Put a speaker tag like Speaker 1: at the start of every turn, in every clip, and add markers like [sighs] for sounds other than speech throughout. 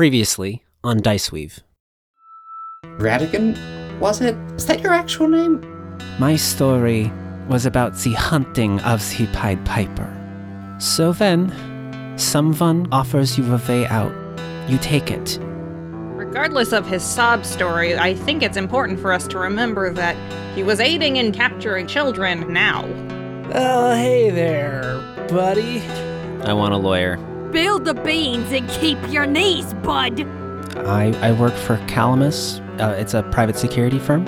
Speaker 1: Previously on Diceweave.
Speaker 2: Rattigan, was it? Is that your actual name?
Speaker 1: My story was about the hunting of the Pied Piper. So then, someone offers you a way out. You take it.
Speaker 3: Regardless of his sob story, I think it's important for us to remember that he was aiding in capturing children now.
Speaker 4: Oh, hey there, buddy.
Speaker 1: I want a lawyer.
Speaker 5: Build the beans and keep your knees, bud.
Speaker 1: I, I work for Calamus. Uh, it's a private security firm.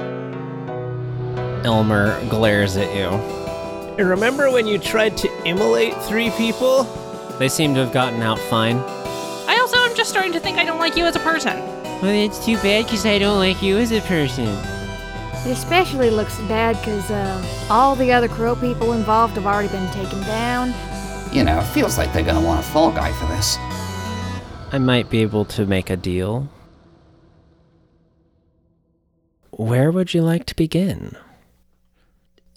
Speaker 1: Elmer glares at you.
Speaker 4: Remember when you tried to immolate three people?
Speaker 1: They seem to have gotten out fine.
Speaker 3: I also am just starting to think I don't like you as a person.
Speaker 6: Well, it's too bad because I don't like you as a person.
Speaker 7: It especially looks bad because uh, all the other crow people involved have already been taken down.
Speaker 2: You know, it feels like they're gonna want a fall guy for this.
Speaker 1: I might be able to make a deal. Where would you like to begin?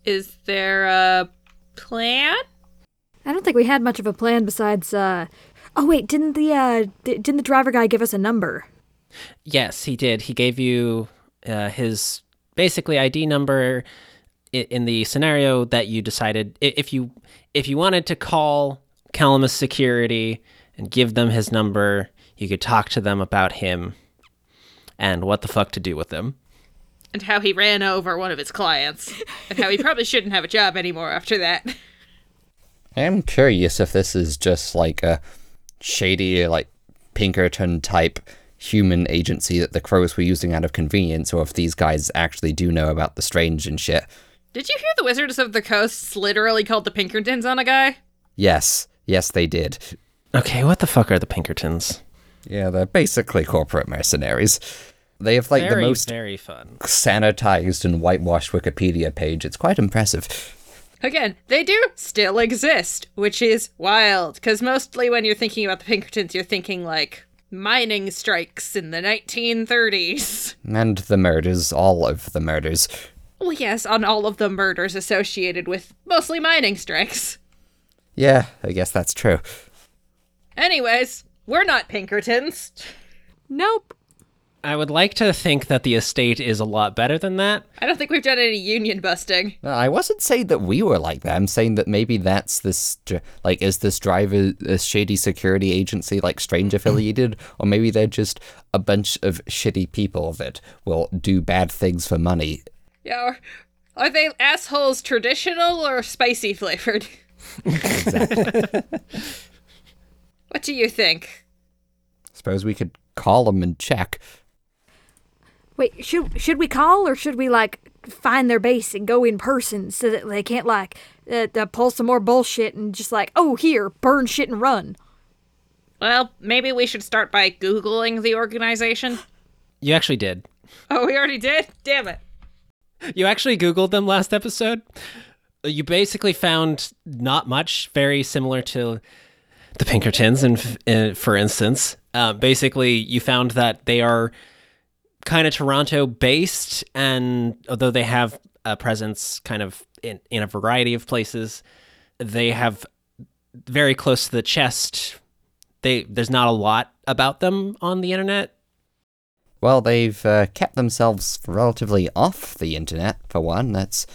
Speaker 3: Is there a plan?
Speaker 7: I don't think we had much of a plan besides. Uh... Oh wait, didn't the uh, d- didn't the driver guy give us a number?
Speaker 1: Yes, he did. He gave you uh, his basically ID number in the scenario that you decided if you if you wanted to call Calamus Security and give them his number, you could talk to them about him and what the fuck to do with him.
Speaker 3: And how he ran over one of his clients. and how he probably shouldn't have a job anymore after that.
Speaker 8: I'm curious if this is just like a shady, like Pinkerton type human agency that the crows were using out of convenience, or if these guys actually do know about the strange and shit.
Speaker 3: Did you hear the Wizards of the Coast literally called the Pinkertons on a guy?
Speaker 8: Yes, yes, they did.
Speaker 1: Okay, what the fuck are the Pinkertons?
Speaker 8: Yeah, they're basically corporate mercenaries. They have like
Speaker 1: very,
Speaker 8: the most
Speaker 1: very fun.
Speaker 8: sanitized and whitewashed Wikipedia page. It's quite impressive.
Speaker 3: Again, they do still exist, which is wild, because mostly when you're thinking about the Pinkertons, you're thinking like mining strikes in the 1930s.
Speaker 8: And the murders, all of the murders.
Speaker 3: Well, yes, on all of the murders associated with mostly mining strikes.
Speaker 8: Yeah, I guess that's true.
Speaker 3: Anyways, we're not Pinkertons.
Speaker 7: Nope.
Speaker 1: I would like to think that the estate is a lot better than that.
Speaker 3: I don't think we've done any union busting.
Speaker 8: No, I wasn't saying that we were like that. I'm saying that maybe that's this, like, is this driver a shady security agency, like, strange mm. affiliated? or maybe they're just a bunch of shitty people that will do bad things for money.
Speaker 3: Yeah, or are they assholes traditional or spicy flavored? [laughs] what do you think?
Speaker 8: Suppose we could call them and check.
Speaker 7: Wait, should should we call or should we like find their base and go in person so that they can't like uh, uh, pull some more bullshit and just like oh here burn shit and run?
Speaker 3: Well, maybe we should start by Googling the organization.
Speaker 1: You actually did.
Speaker 3: Oh, we already did? Damn it.
Speaker 1: You actually Googled them last episode. You basically found not much, very similar to the Pinkertons, and uh, for instance, uh, basically you found that they are kind of Toronto based, and although they have a presence kind of in, in a variety of places, they have very close to the chest. They there's not a lot about them on the internet.
Speaker 8: Well, they've uh, kept themselves relatively off the internet, for one. That's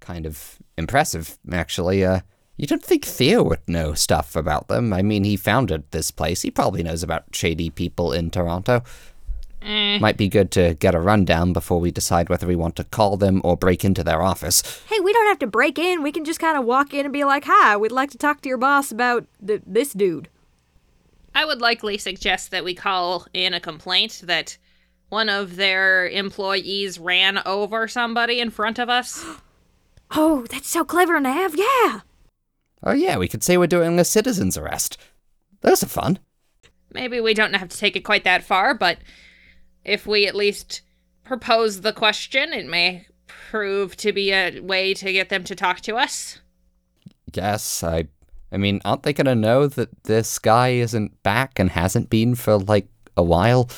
Speaker 8: kind of impressive, actually. Uh, you don't think Theo would know stuff about them? I mean, he founded this place. He probably knows about shady people in Toronto. Might be good to get a rundown before we decide whether we want to call them or break into their office.
Speaker 7: Hey, we don't have to break in. We can just kind of walk in and be like, "Hi, we'd like to talk to your boss about th- this dude."
Speaker 3: I would likely suggest that we call in a complaint that one of their employees ran over somebody in front of us. [gasps]
Speaker 7: Oh, that's so clever, Nav. Yeah.
Speaker 8: Oh, yeah, we could say we're doing a citizen's arrest. Those are fun.
Speaker 3: Maybe we don't have to take it quite that far, but if we at least propose the question, it may prove to be a way to get them to talk to us.
Speaker 8: Yes, I. I mean, aren't they gonna know that this guy isn't back and hasn't been for like a while?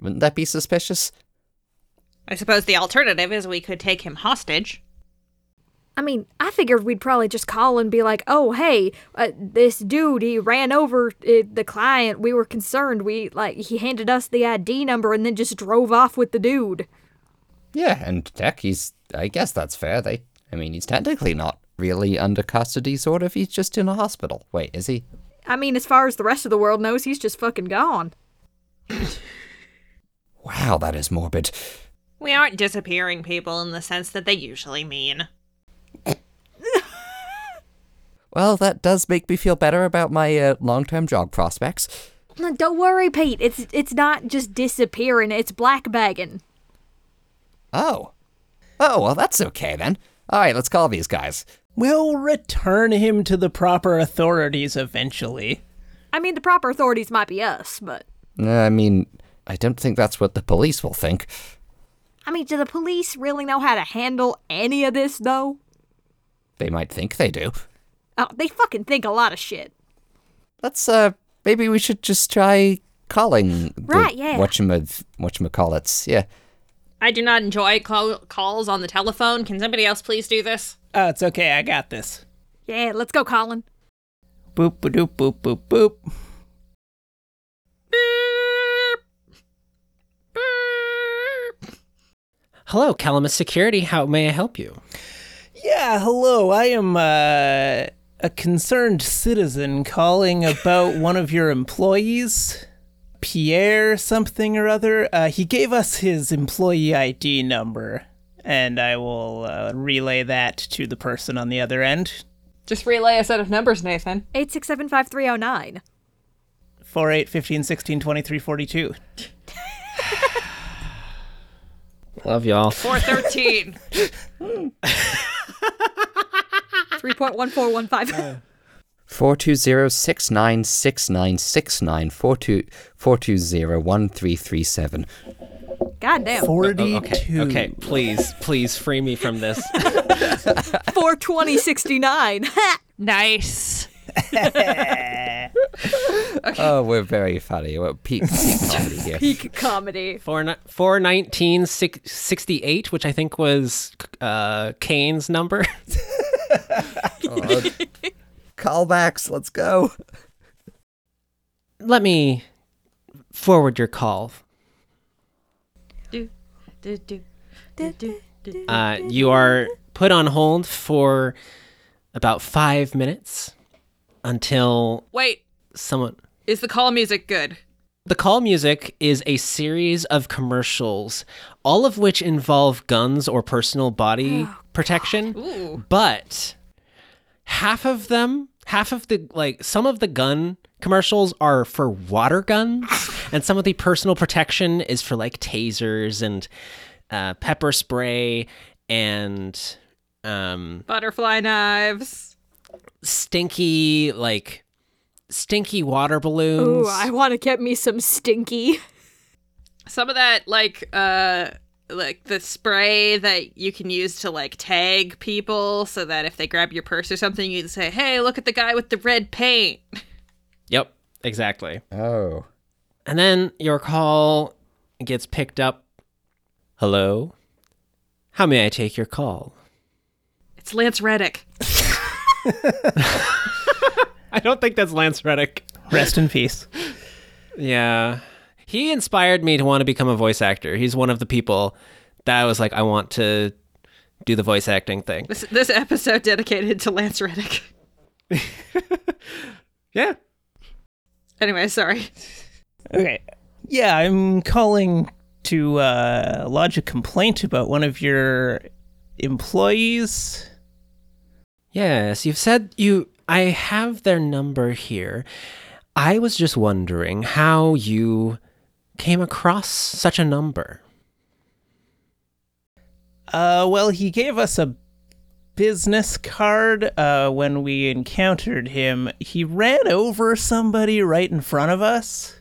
Speaker 8: Wouldn't that be suspicious?
Speaker 3: I suppose the alternative is we could take him hostage.
Speaker 7: I mean, I figured we'd probably just call and be like, "Oh, hey, uh, this dude, he ran over uh, the client. We were concerned. We like he handed us the ID number and then just drove off with the dude."
Speaker 8: Yeah, and tech, he's. I guess that's fair. They. I mean, he's technically not really under custody, sort of. He's just in a hospital. Wait, is he?
Speaker 7: I mean, as far as the rest of the world knows, he's just fucking gone. [laughs]
Speaker 8: Wow, that is morbid.
Speaker 3: We aren't disappearing people in the sense that they usually mean. [laughs]
Speaker 8: Well, that does make me feel better about my uh, long-term job prospects.
Speaker 7: Don't worry, Pete. It's it's not just disappearing. It's black bagging.
Speaker 8: Oh. Oh, well, that's okay then. All right, let's call these guys.
Speaker 4: We'll return him to the proper authorities eventually.
Speaker 7: I mean, the proper authorities might be us, but
Speaker 8: Uh, I mean, I don't think that's what the police will think.
Speaker 7: I mean, do the police really know how to handle any of this, though?
Speaker 8: They might think they do.
Speaker 7: Oh, they fucking think a lot of shit.
Speaker 8: Let's, uh, maybe we should just try calling the
Speaker 7: Right, yeah.
Speaker 8: whatchama, whatchamacallits. Yeah.
Speaker 3: I do not enjoy call- calls on the telephone. Can somebody else please do this?
Speaker 4: Oh, it's okay. I got this.
Speaker 7: Yeah, let's go, Collin.
Speaker 4: Boop, ba doop, boop, boop, boop.
Speaker 1: Hello, Calamus Security. How may I help you?
Speaker 4: Yeah, hello. I am uh, a concerned citizen calling about one of your employees, Pierre something or other. Uh, he gave us his employee ID number, and I will uh, relay that to the person on the other end.
Speaker 3: Just relay a set of numbers, Nathan.
Speaker 7: Eight six seven five three zero nine.
Speaker 4: 4, 8, 15, 16, 23, 42.
Speaker 1: Love y'all.
Speaker 3: 413. [laughs]
Speaker 7: Three point one four one five.
Speaker 8: Four two zero six nine six nine six nine four two four two zero one three three seven.
Speaker 7: God damn.
Speaker 4: 42.
Speaker 1: Oh, okay, okay, please, please free me from this. [laughs]
Speaker 7: Four twenty sixty nine. [laughs]
Speaker 3: nice.
Speaker 8: Oh, we're very funny. We're peak, peak [laughs] comedy here.
Speaker 7: Peak comedy.
Speaker 1: Four ni- four nineteen six sixty eight, which I think was uh, Kane's number. [laughs]
Speaker 8: Callbacks, let's go.
Speaker 1: Let me forward your call.
Speaker 3: Do, do, do, do, do, do.
Speaker 1: Uh, you are put on hold for about five minutes until
Speaker 3: Wait,
Speaker 1: someone.
Speaker 3: Is the call music good?
Speaker 1: The call music is a series of commercials, all of which involve guns or personal body protection. But half of them, half of the like some of the gun commercials are for water guns, [laughs] and some of the personal protection is for like tasers and uh, pepper spray and um,
Speaker 3: Butterfly knives.
Speaker 1: stinky like stinky water balloons.
Speaker 7: Ooh, I want to get me some stinky.
Speaker 3: Some of that, like, uh, like the spray that you can use to like tag people so that if they grab your purse or something, you can say, hey, look at the guy with the red paint.
Speaker 1: Yep, exactly.
Speaker 8: Oh.
Speaker 1: And then your call gets picked up. Hello? How may I take your call?
Speaker 3: It's Lance Reddick. [laughs] [laughs]
Speaker 1: I don't think that's Lance Reddick.
Speaker 4: Rest in peace.
Speaker 1: Yeah. He inspired me to want to become a voice actor. He's one of the people that I was like, I want to do the voice acting thing.
Speaker 3: This this episode dedicated to Lance Reddick. [laughs]
Speaker 1: Yeah.
Speaker 3: Anyway, sorry.
Speaker 4: Okay. Yeah, I'm calling to uh, lodge a complaint about one of your employees.
Speaker 1: Yes, you've said you. I have their number here. I was just wondering how you came across such a number.
Speaker 4: Uh, well, he gave us a business card uh, when we encountered him. He ran over somebody right in front of us.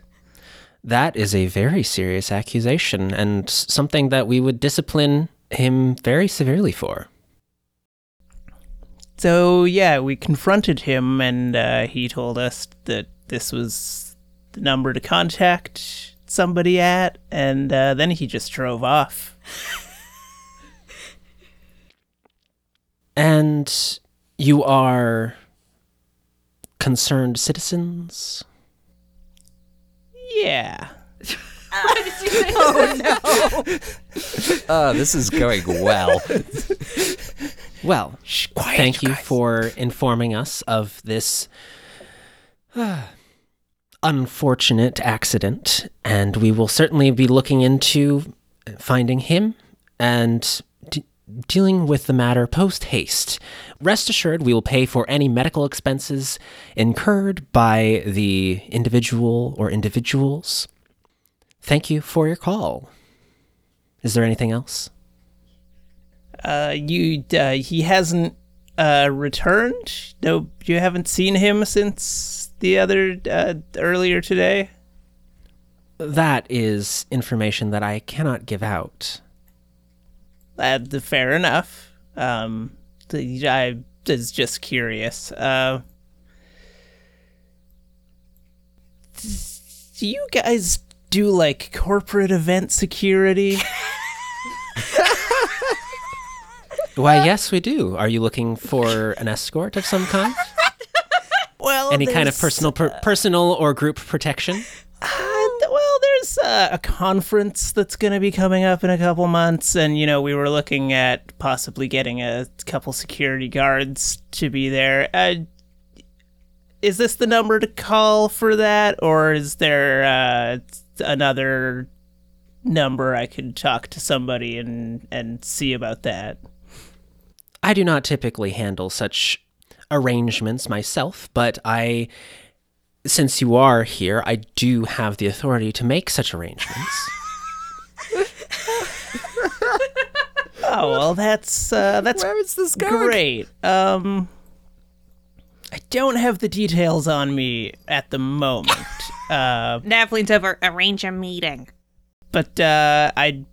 Speaker 1: That is a very serious accusation and something that we would discipline him very severely for.
Speaker 4: So, yeah, we confronted him, and uh, he told us that this was the number to contact somebody at, and uh, then he just drove off. [laughs]
Speaker 1: And you are concerned citizens?
Speaker 4: Yeah. [laughs]
Speaker 8: Oh, [laughs] this is going well.
Speaker 1: Well, thank you for informing us of this ah, unfortunate accident, and we will certainly be looking into finding him and d- dealing with the matter post haste. Rest assured, we will pay for any medical expenses incurred by the individual or individuals. Thank you for your call. Is there anything else?
Speaker 4: Uh, you uh, he hasn't uh returned. No, you haven't seen him since the other uh, earlier today.
Speaker 1: That is information that I cannot give out.
Speaker 4: Uh, fair enough. Um, I was just curious. Uh, do you guys do like corporate event security? [laughs]
Speaker 1: Why, yes, we do. Are you looking for an escort of some kind? [laughs]
Speaker 4: well,
Speaker 1: Any kind of personal, per- personal or group protection?
Speaker 4: Uh, well, there's uh, a conference that's going to be coming up in a couple months, and you know we were looking at possibly getting a couple security guards to be there. Uh, is this the number to call for that, or is there uh, another number I could talk to somebody and and see about that?
Speaker 1: I do not typically handle such arrangements myself, but I, since you are here, I do have the authority to make such arrangements. [laughs]
Speaker 4: Oh well, that's uh, that's
Speaker 8: Where is this going?
Speaker 4: great. Um, I don't have the details on me at the moment. [laughs] Uh,
Speaker 3: Nav leans over, arrange a meeting.
Speaker 4: but uh, I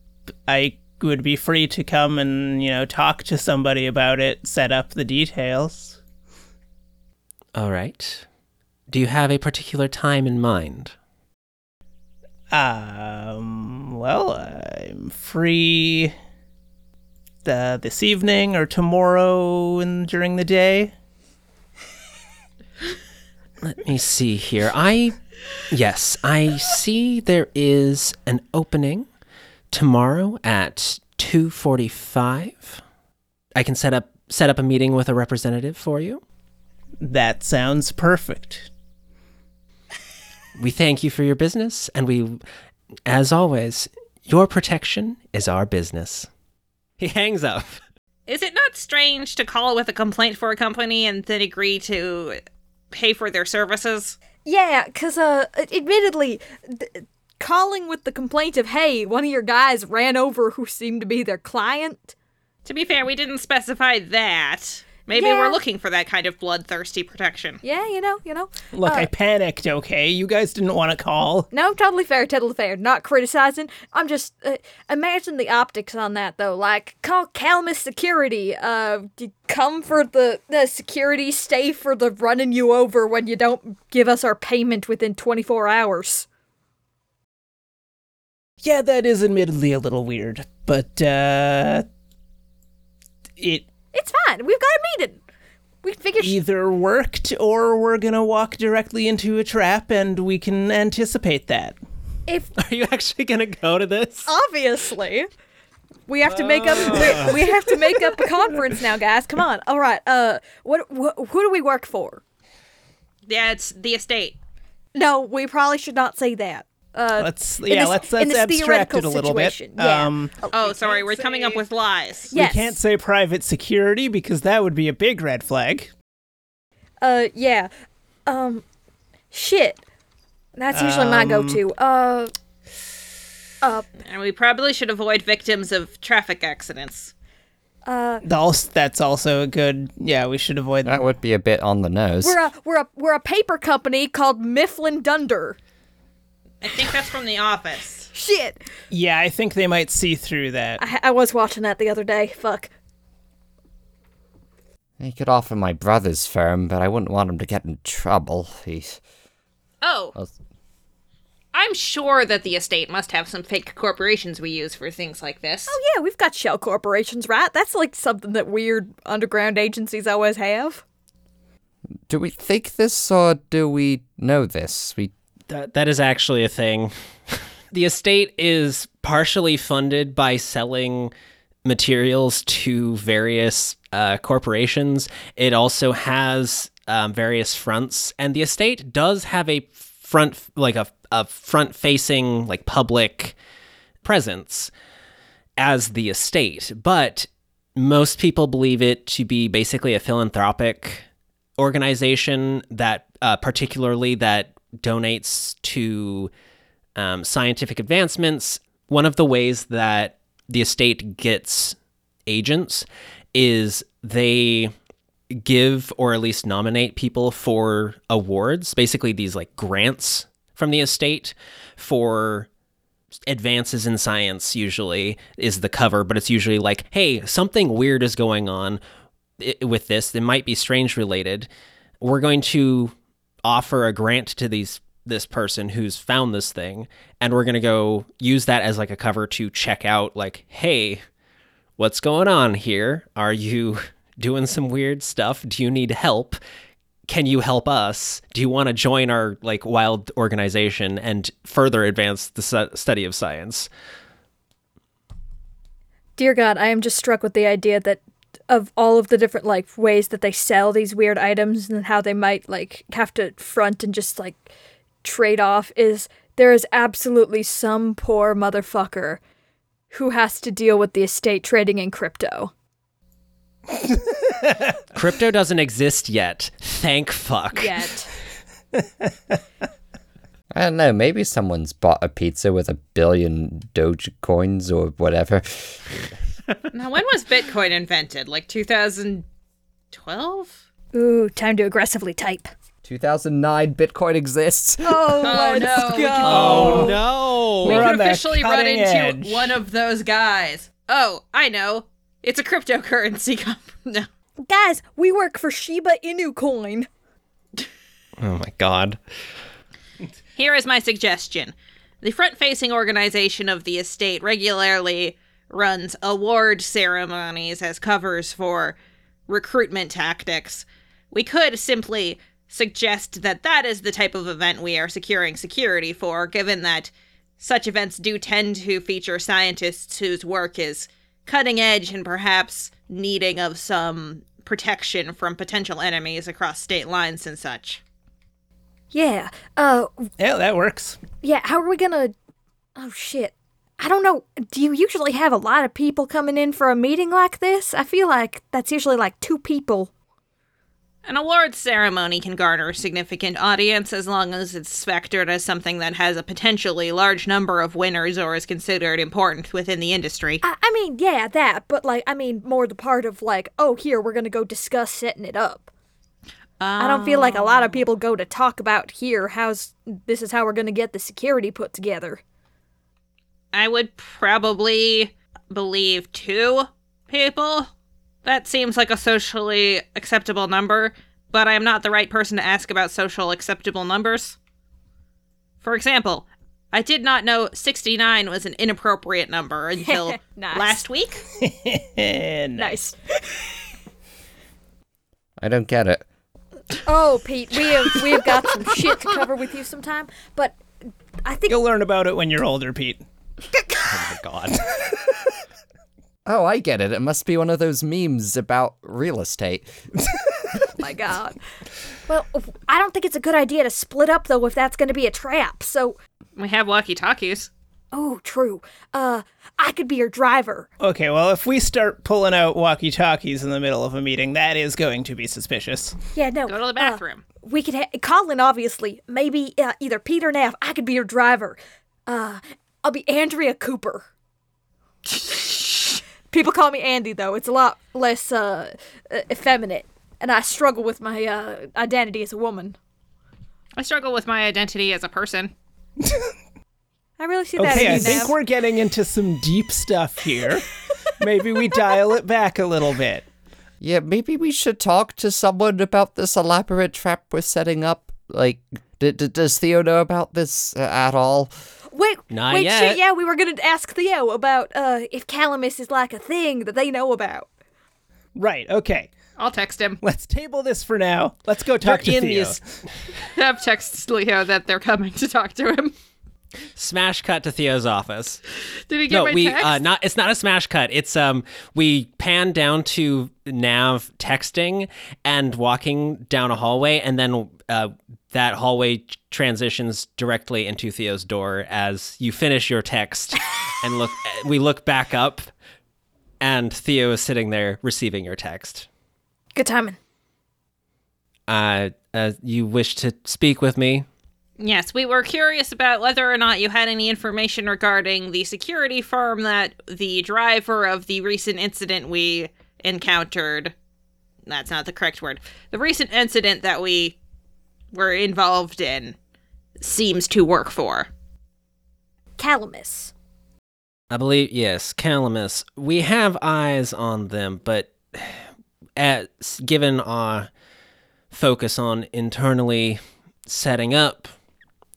Speaker 4: I would be free to come and you know talk to somebody about it, set up the details.
Speaker 1: All right. Do you have a particular time in mind?
Speaker 4: Um, well, I'm free uh, this evening or tomorrow and during the day.
Speaker 1: Let me see here. I yes, I see there is an opening tomorrow at 2:45. I can set up set up a meeting with a representative for you.
Speaker 4: That sounds perfect.
Speaker 1: We thank you for your business and we as always, your protection is our business. He hangs up.
Speaker 3: Is it not strange to call with a complaint for a company and then agree to pay for their services?
Speaker 7: Yeah, because, uh, admittedly, th- calling with the complaint of, hey, one of your guys ran over who seemed to be their client.
Speaker 3: To be fair, we didn't specify that. Maybe
Speaker 7: Yeah.
Speaker 3: we're looking for that kind of bloodthirsty protection.
Speaker 7: Yeah, you know, you know.
Speaker 4: Look,
Speaker 7: Uh,
Speaker 4: I panicked. Okay, you guys didn't want to call.
Speaker 7: No, totally fair, totally fair. Not criticizing. I'm just uh, imagine the optics on that though. Like call Calamus Security. Uh, come for the the security. Stay for the running you over when you don't give us our payment within 24 hours.
Speaker 4: Yeah, that is admittedly a little weird, but uh, it
Speaker 7: It's fine. We've got a meeting. We figure. sh-
Speaker 4: either worked or we're gonna walk directly into a trap, and we can anticipate that.
Speaker 7: if [laughs]
Speaker 1: Are you actually going to go to this?
Speaker 7: obviously we have to make up we, we have to make up a conference now guys come on all right uh what wh- who do we work for
Speaker 3: Yeah, it's the estate.
Speaker 7: no we probably should not say that uh
Speaker 4: Let's yeah,
Speaker 7: this-
Speaker 4: let's
Speaker 7: in
Speaker 4: let's abstract it a
Speaker 7: theoretical
Speaker 4: little bit.
Speaker 7: yeah.
Speaker 4: Um,
Speaker 3: Oh, sorry, we're coming up with lies.
Speaker 7: yes
Speaker 4: we can't say private security because that would be a big red flag.
Speaker 7: uh yeah um shit that's usually my
Speaker 4: Um,
Speaker 7: go-to uh uh
Speaker 3: And we probably should avoid victims of traffic accidents.
Speaker 7: uh
Speaker 4: that's also a good. Yeah, we should avoid
Speaker 8: That would be a bit on the nose.
Speaker 7: we're a we're a we're a paper company called Mifflin Dunder
Speaker 3: I think that's from The Office.
Speaker 7: shit
Speaker 4: Yeah, I think they might see through that.
Speaker 7: I, I was watching that the other day fuck
Speaker 8: He could offer my brother's firm, but I wouldn't want him to get in trouble. He's.
Speaker 3: Oh,
Speaker 8: well,
Speaker 3: I'm sure that the estate must have some fake corporations we use for things like this.
Speaker 7: Oh yeah, we've got shell corporations, right? That's like something that weird underground agencies always have.
Speaker 8: Do we think this or do we know this? We
Speaker 1: That that is actually a thing. the estate is partially funded by selling materials to various uh, corporations. It also has um, various fronts, and the estate does have a front, like a a front facing, like public presence as the estate, but most people believe it to be basically a philanthropic organization that uh, particularly that donates to um, scientific advancements. One of the ways that the estate gets agents is they give or at least nominate people for awards, basically these like grants from the estate for advances in science usually is the cover but it's usually like hey something weird is going on with this It might be strange related we're going to offer a grant to these this person who's found this thing and we're going to go use that as like a cover to check out like hey what's going on here? Are you [laughs] doing some weird stuff? Do you need help? Can you help us? Do you want to join our like wild organization and further advance the stu- study of science?
Speaker 7: Dear God, I am just struck with the idea that of all of the different like ways that they sell these weird items and how they might like have to front and just like trade off is there is absolutely some poor motherfucker who has to deal with the estate trading in crypto. [laughs]
Speaker 1: crypto doesn't exist yet thank fuck
Speaker 7: Yet.
Speaker 8: I don't know, maybe someone's bought a pizza with a billion Doge coins or whatever.
Speaker 3: Now, when was Bitcoin invented? Like 2012?
Speaker 7: Ooh, time to aggressively type.
Speaker 8: 2009 Bitcoin exists.
Speaker 7: Oh, [laughs]
Speaker 3: Oh no! we can-
Speaker 1: oh, oh. no
Speaker 3: We
Speaker 4: We're
Speaker 3: could officially run into
Speaker 4: edge.
Speaker 3: one of those guys. Oh, I know. It's a cryptocurrency. [laughs] comp- no.
Speaker 7: Guys, we work for Shiba Inu Coin.
Speaker 1: oh my god
Speaker 3: Here is my suggestion. The front facing organization of the estate regularly runs award ceremonies as covers for recruitment tactics. We could simply suggest that that is the type of event we are securing security for, given that such events do tend to feature scientists whose work is cutting edge and perhaps needing of some protection from potential enemies across state lines and such.
Speaker 7: Yeah. Uh
Speaker 4: Yeah, that works.
Speaker 7: yeah, how are we gonna Oh shit. I don't know. Do you usually have a lot of people coming in for a meeting like this? I feel like that's usually like two people.
Speaker 3: An awards ceremony can garner a significant audience as long as it's factored as something that has a potentially large number of winners or is considered important within the industry.
Speaker 7: I, I mean, yeah, that, but like, I mean, more the part of like, oh, here, we're gonna go discuss setting it up. I don't feel like a lot of um. people go to talk about here how's this is how we're gonna get the security put together.
Speaker 3: I would probably believe two people. That seems like a socially acceptable number, but I am not the right person to ask about social acceptable numbers. For example, I did not know 69 was an inappropriate number [laughs] until
Speaker 7: Nice.
Speaker 3: last week. [laughs]
Speaker 7: Nice.
Speaker 8: I don't get it.
Speaker 7: Oh, Pete, we have we have got some shit to cover with you sometime, but I think
Speaker 4: you'll learn about it when you're older, Pete.
Speaker 1: Oh my god [laughs]
Speaker 8: Oh, I get it. It must be one of those memes about real estate.
Speaker 7: oh [laughs] my god. Well, I don't think it's a good idea to split up though if that's going to be a trap. So,
Speaker 3: We have walkie talkies.
Speaker 7: oh, true. Uh, I could be your driver.
Speaker 4: Okay, well, if we start pulling out walkie talkies in the middle of a meeting, that is going to be suspicious.
Speaker 7: Yeah, no.
Speaker 3: Go to the
Speaker 7: uh,
Speaker 3: bathroom.
Speaker 7: we could ha- Collin, obviously. Maybe uh, either Pete or Nav. I could be your driver. Uh, I'll be Andrea Cooper. People call me Andy though. It's a lot less uh, uh, effeminate, and I struggle with my uh, identity as a woman.
Speaker 3: I struggle with my identity as a person.
Speaker 7: I really see that
Speaker 4: Okay,
Speaker 7: in
Speaker 4: I
Speaker 7: you,
Speaker 4: think
Speaker 7: Nev.
Speaker 4: we're getting into some deep stuff here. Maybe we dial it back a little bit.
Speaker 8: Yeah, maybe we should talk to someone about this elaborate trap we're setting up. Like, D- d- does Theo know about this uh, at all?
Speaker 7: Wait,
Speaker 1: Not
Speaker 7: wait,
Speaker 1: yet.
Speaker 7: shit, yeah, we were gonna ask Theo about uh if Calamus is like a thing that they know about.
Speaker 4: Right. Okay.
Speaker 3: I'll text him.
Speaker 4: Let's table this for now. Let's go talk
Speaker 1: They're
Speaker 4: to
Speaker 1: in
Speaker 4: Theo.
Speaker 1: these-
Speaker 3: Have text Theo that they're coming to talk to him.
Speaker 1: Smash cut to Theo's office.
Speaker 3: Did he get
Speaker 1: no,
Speaker 3: my
Speaker 1: we
Speaker 3: text?
Speaker 1: uh, not. It's not a smash cut. It's um. We pan down to Nav texting and walking down a hallway, and then uh, that hallway transitions directly into Theo's door as you finish your text, [laughs] and look. We look back up, and Theo is sitting there receiving your text.
Speaker 7: Good timing.
Speaker 1: Uh, uh, you wish to speak with me?
Speaker 3: Yes, we were curious about whether or not you had any information regarding the security firm that the driver of the recent incident we encountered. That's not the correct word. The recent incident that we were involved in seems to work for.
Speaker 7: Calamus.
Speaker 1: I believe yes, Calamus. We have eyes on them, but as given our focus on internally setting up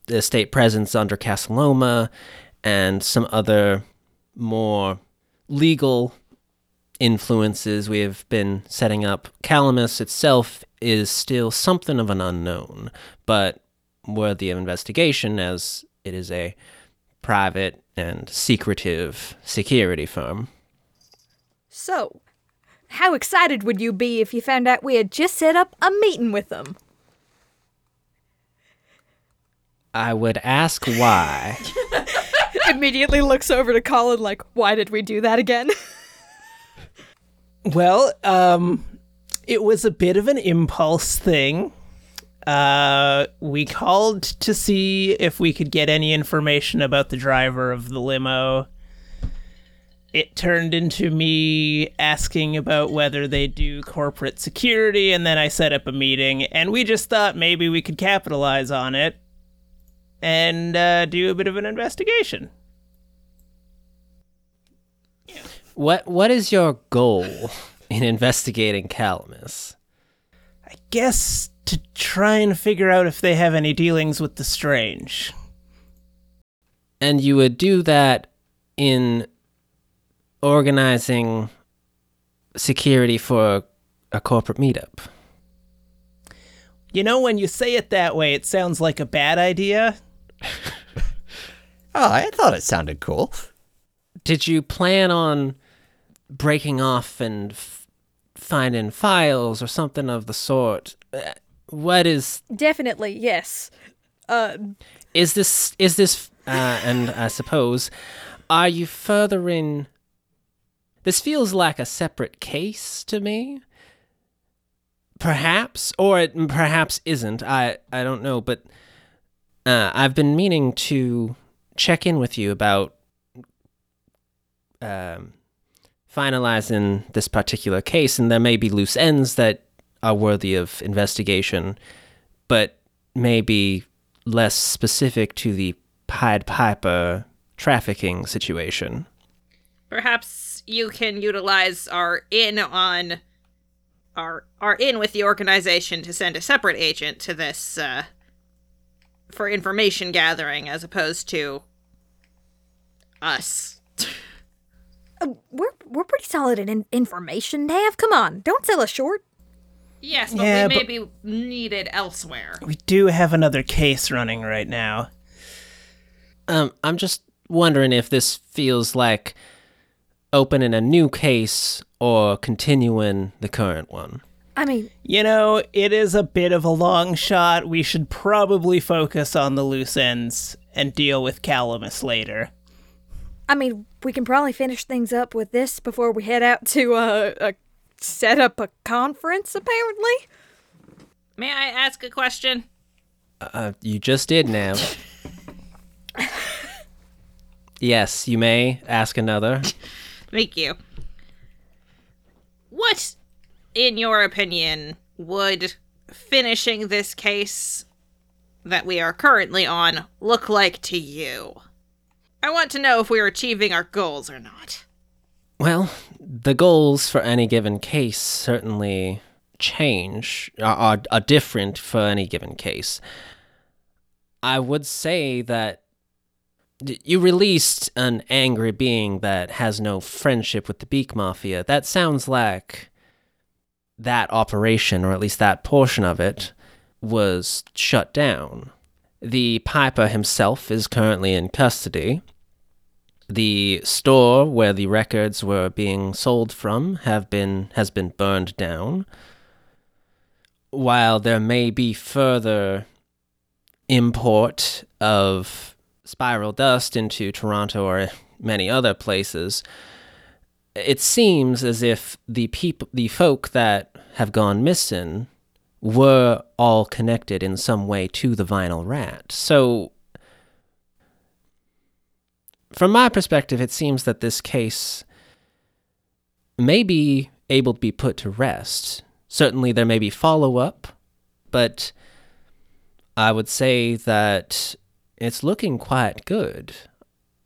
Speaker 1: the state presence under Casa Loma and some other more legal influences we have been setting up, Calamus itself is still something of an unknown, but worthy of investigation as it is a private and secretive security firm.
Speaker 7: So, how excited would you be if you found out we had just set up a meeting with them?
Speaker 1: I would ask why. [laughs]
Speaker 7: Immediately looks over to Collin like, why did we do that again? [laughs]
Speaker 4: Well, um, it was a bit of an impulse thing. Uh, we called to see if we could get any information about the driver of the limo. It turned into me asking about whether they do corporate security, and then I set up a meeting, and we just thought maybe we could capitalize on it and uh, do a bit of an investigation.
Speaker 1: what what is your goal in investigating Calamus?
Speaker 4: I guess to try and figure out if they have any dealings with the strange.
Speaker 1: And you would do that in organizing security for a corporate meetup.
Speaker 4: You know, when you say it that way, it sounds like a bad idea. [laughs]
Speaker 8: Oh, I thought it sounded cool.
Speaker 1: Did you plan on breaking off and f- finding files or something of the sort? Uh, What is
Speaker 7: Definitely, yes. Uh,
Speaker 1: is this is this uh, and I suppose are you furthering this feels like a separate case to me perhaps or it perhaps isn't I I don't know but uh, I've been meaning to check in with you about um, finalizing this particular case and there may be loose ends that are worthy of investigation but maybe less specific to the Pied Piper trafficking situation.
Speaker 3: Perhaps you can utilize our in on our our in with the organization to send a separate agent to this uh, for information gathering as opposed to us.
Speaker 7: Uh, we're we're pretty solid in in- information, Nav. Come on, don't sell us short.
Speaker 3: Yes, but
Speaker 4: Yeah,
Speaker 3: we may
Speaker 4: but-
Speaker 3: be needed elsewhere.
Speaker 4: We do have another case running right now.
Speaker 1: Um, I'm just wondering if this feels like opening a new case or continuing the current one.
Speaker 7: I mean,
Speaker 4: You know, it is a bit of a long shot. We should probably focus on the loose ends and deal with Calamus later.
Speaker 7: I mean, we can probably finish things up with this before we head out to uh, uh set up a conference. Apparently,
Speaker 3: May I ask a question?
Speaker 1: Uh, you just did now. yes, you may ask another. [laughs]
Speaker 3: Thank you. What, in your opinion, would finishing this case that we are currently on look like to you? I want to know if we are achieving our goals or not.
Speaker 1: Well, the goals for any given case certainly change, are, are, are different for any given case. I would say that you released an angry being that has no friendship with the Beak Mafia. That sounds like that operation, or at least that portion of it, was shut down. The Piper himself is currently in custody. The store where the records were being sold from have been has been burned down. While there may be further import of spiral dust into Toronto or many other places, it seems as if the people, the folk that have gone missing, were all connected in some way to the vinyl rat. So, from my perspective, it seems that this case may be able to be put to rest. Certainly, there may be follow up, but I would say that it's looking quite good.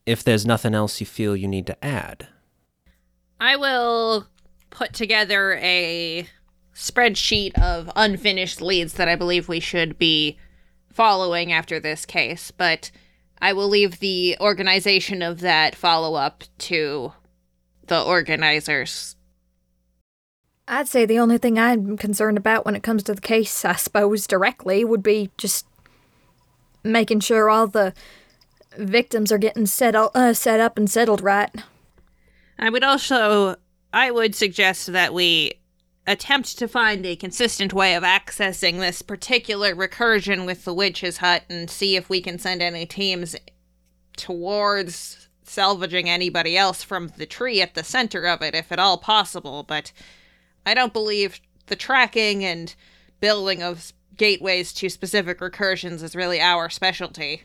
Speaker 1: If there's nothing else you feel you need to add.
Speaker 3: I will put together a spreadsheet of unfinished leads that I believe we should be following after this case, but I will leave the organization of that follow up to the organizers.
Speaker 7: I'd say the only thing I'm concerned about when it comes to the case, I suppose, directly, would be just making sure all the victims are getting set, uh, set up and settled right.
Speaker 3: I would also I would suggest that we attempt to find a consistent way of accessing this particular recursion with the witch's hut and see if we can send any teams towards salvaging anybody else from the tree at the center of it if at all possible but I don't believe the tracking and building of gateways to specific recursions is really our specialty.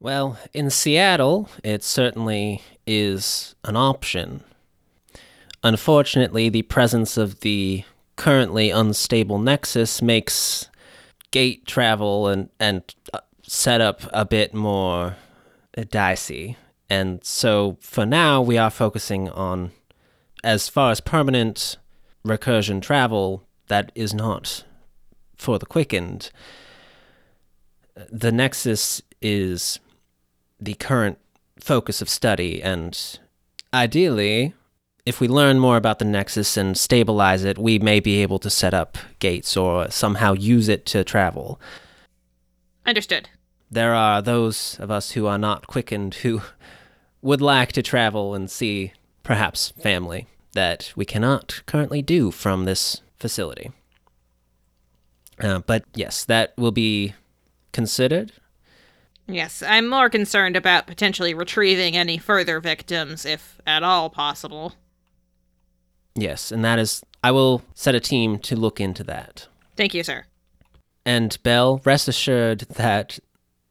Speaker 1: Well, in Seattle, it certainly is an option. Unfortunately, the presence of the currently unstable nexus makes gate travel and, and uh, setup a bit more uh, dicey. And so for now, we are focusing on, as far as permanent recursion travel, that is not for the quickened. The nexus is the current focus of study, and ideally, if we learn more about the Nexus and stabilize it, we may be able to set up gates or somehow use it to travel.
Speaker 3: Understood.
Speaker 1: There are those of us who are not quickened who would like to travel and see perhaps family that we cannot currently do from this facility. Uh, but yes, that will be considered
Speaker 3: Yes, I'm more concerned about potentially retrieving any further victims, if at all possible.
Speaker 1: Yes, and that is. I will set a team to look into that.
Speaker 3: Thank you, sir.
Speaker 1: And Belle, rest assured that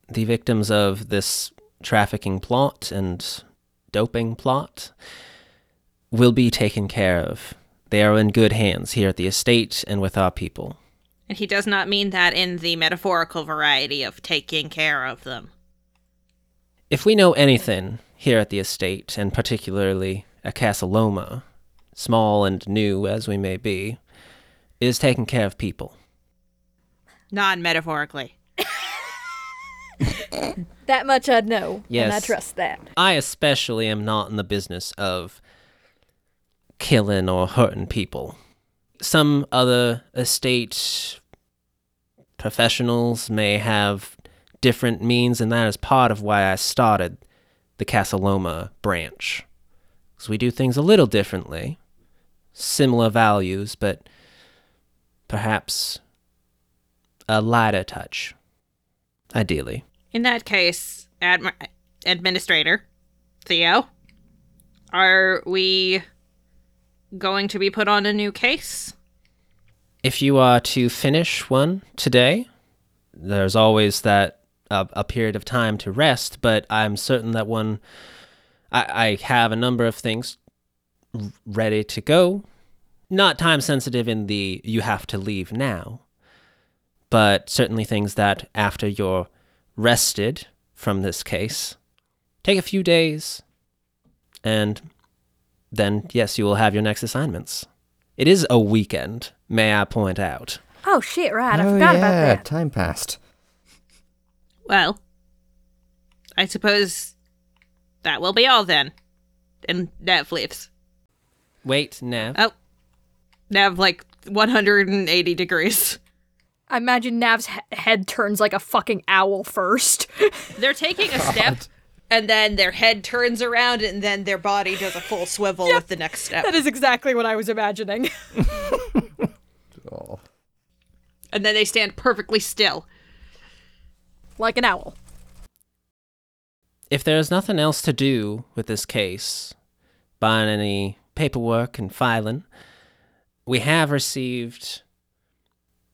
Speaker 1: the victims of this trafficking plot and doping plot will be taken care of. They are in good hands here at the estate and with our people.
Speaker 3: And he does not mean that in the metaphorical variety of taking care of them.
Speaker 1: If we know anything here at the estate, and particularly at Casa Loma, small and new as we may be, is taking care of people.
Speaker 3: Non metaphorically. [laughs]
Speaker 7: That much I'd know, and I trust that.
Speaker 1: I especially am not in the business of killing or hurting people. Some other estate professionals may have different means, and that is part of why I started the Casa Loma branch. Because we do things a little differently, similar values, but perhaps a lighter touch, ideally.
Speaker 3: In that case, Admi- Administrator Theo, are we going to be put on a new case?
Speaker 1: if you are to finish one today, there's always that uh, a period of time to rest. But I'm certain that one, I, I have a number of things ready to go. Not time sensitive in the you have to leave now, but certainly things that after you're rested from this case, take a few days, and then yes, you will have your next assignments. It is a weekend, may I point out.
Speaker 7: Oh shit! Right, I
Speaker 8: oh
Speaker 7: forgot
Speaker 8: yeah,
Speaker 7: about that.
Speaker 8: time passed.
Speaker 3: Well, I suppose that will be all then. And Nav leaves.
Speaker 1: Wait, Nav.
Speaker 3: Oh, Nav like 180 degrees.
Speaker 7: I imagine Nav's he- head turns like a fucking owl first. [laughs]
Speaker 3: They're taking a step, and then their head turns around, and then their body does a full swivel with the next step.
Speaker 7: that is exactly what I was imagining.
Speaker 8: Oh. [laughs] [laughs]
Speaker 3: And then they stand perfectly still.
Speaker 7: like an owl.
Speaker 1: If there's nothing else to do with this case, buying any paperwork and filing, we have received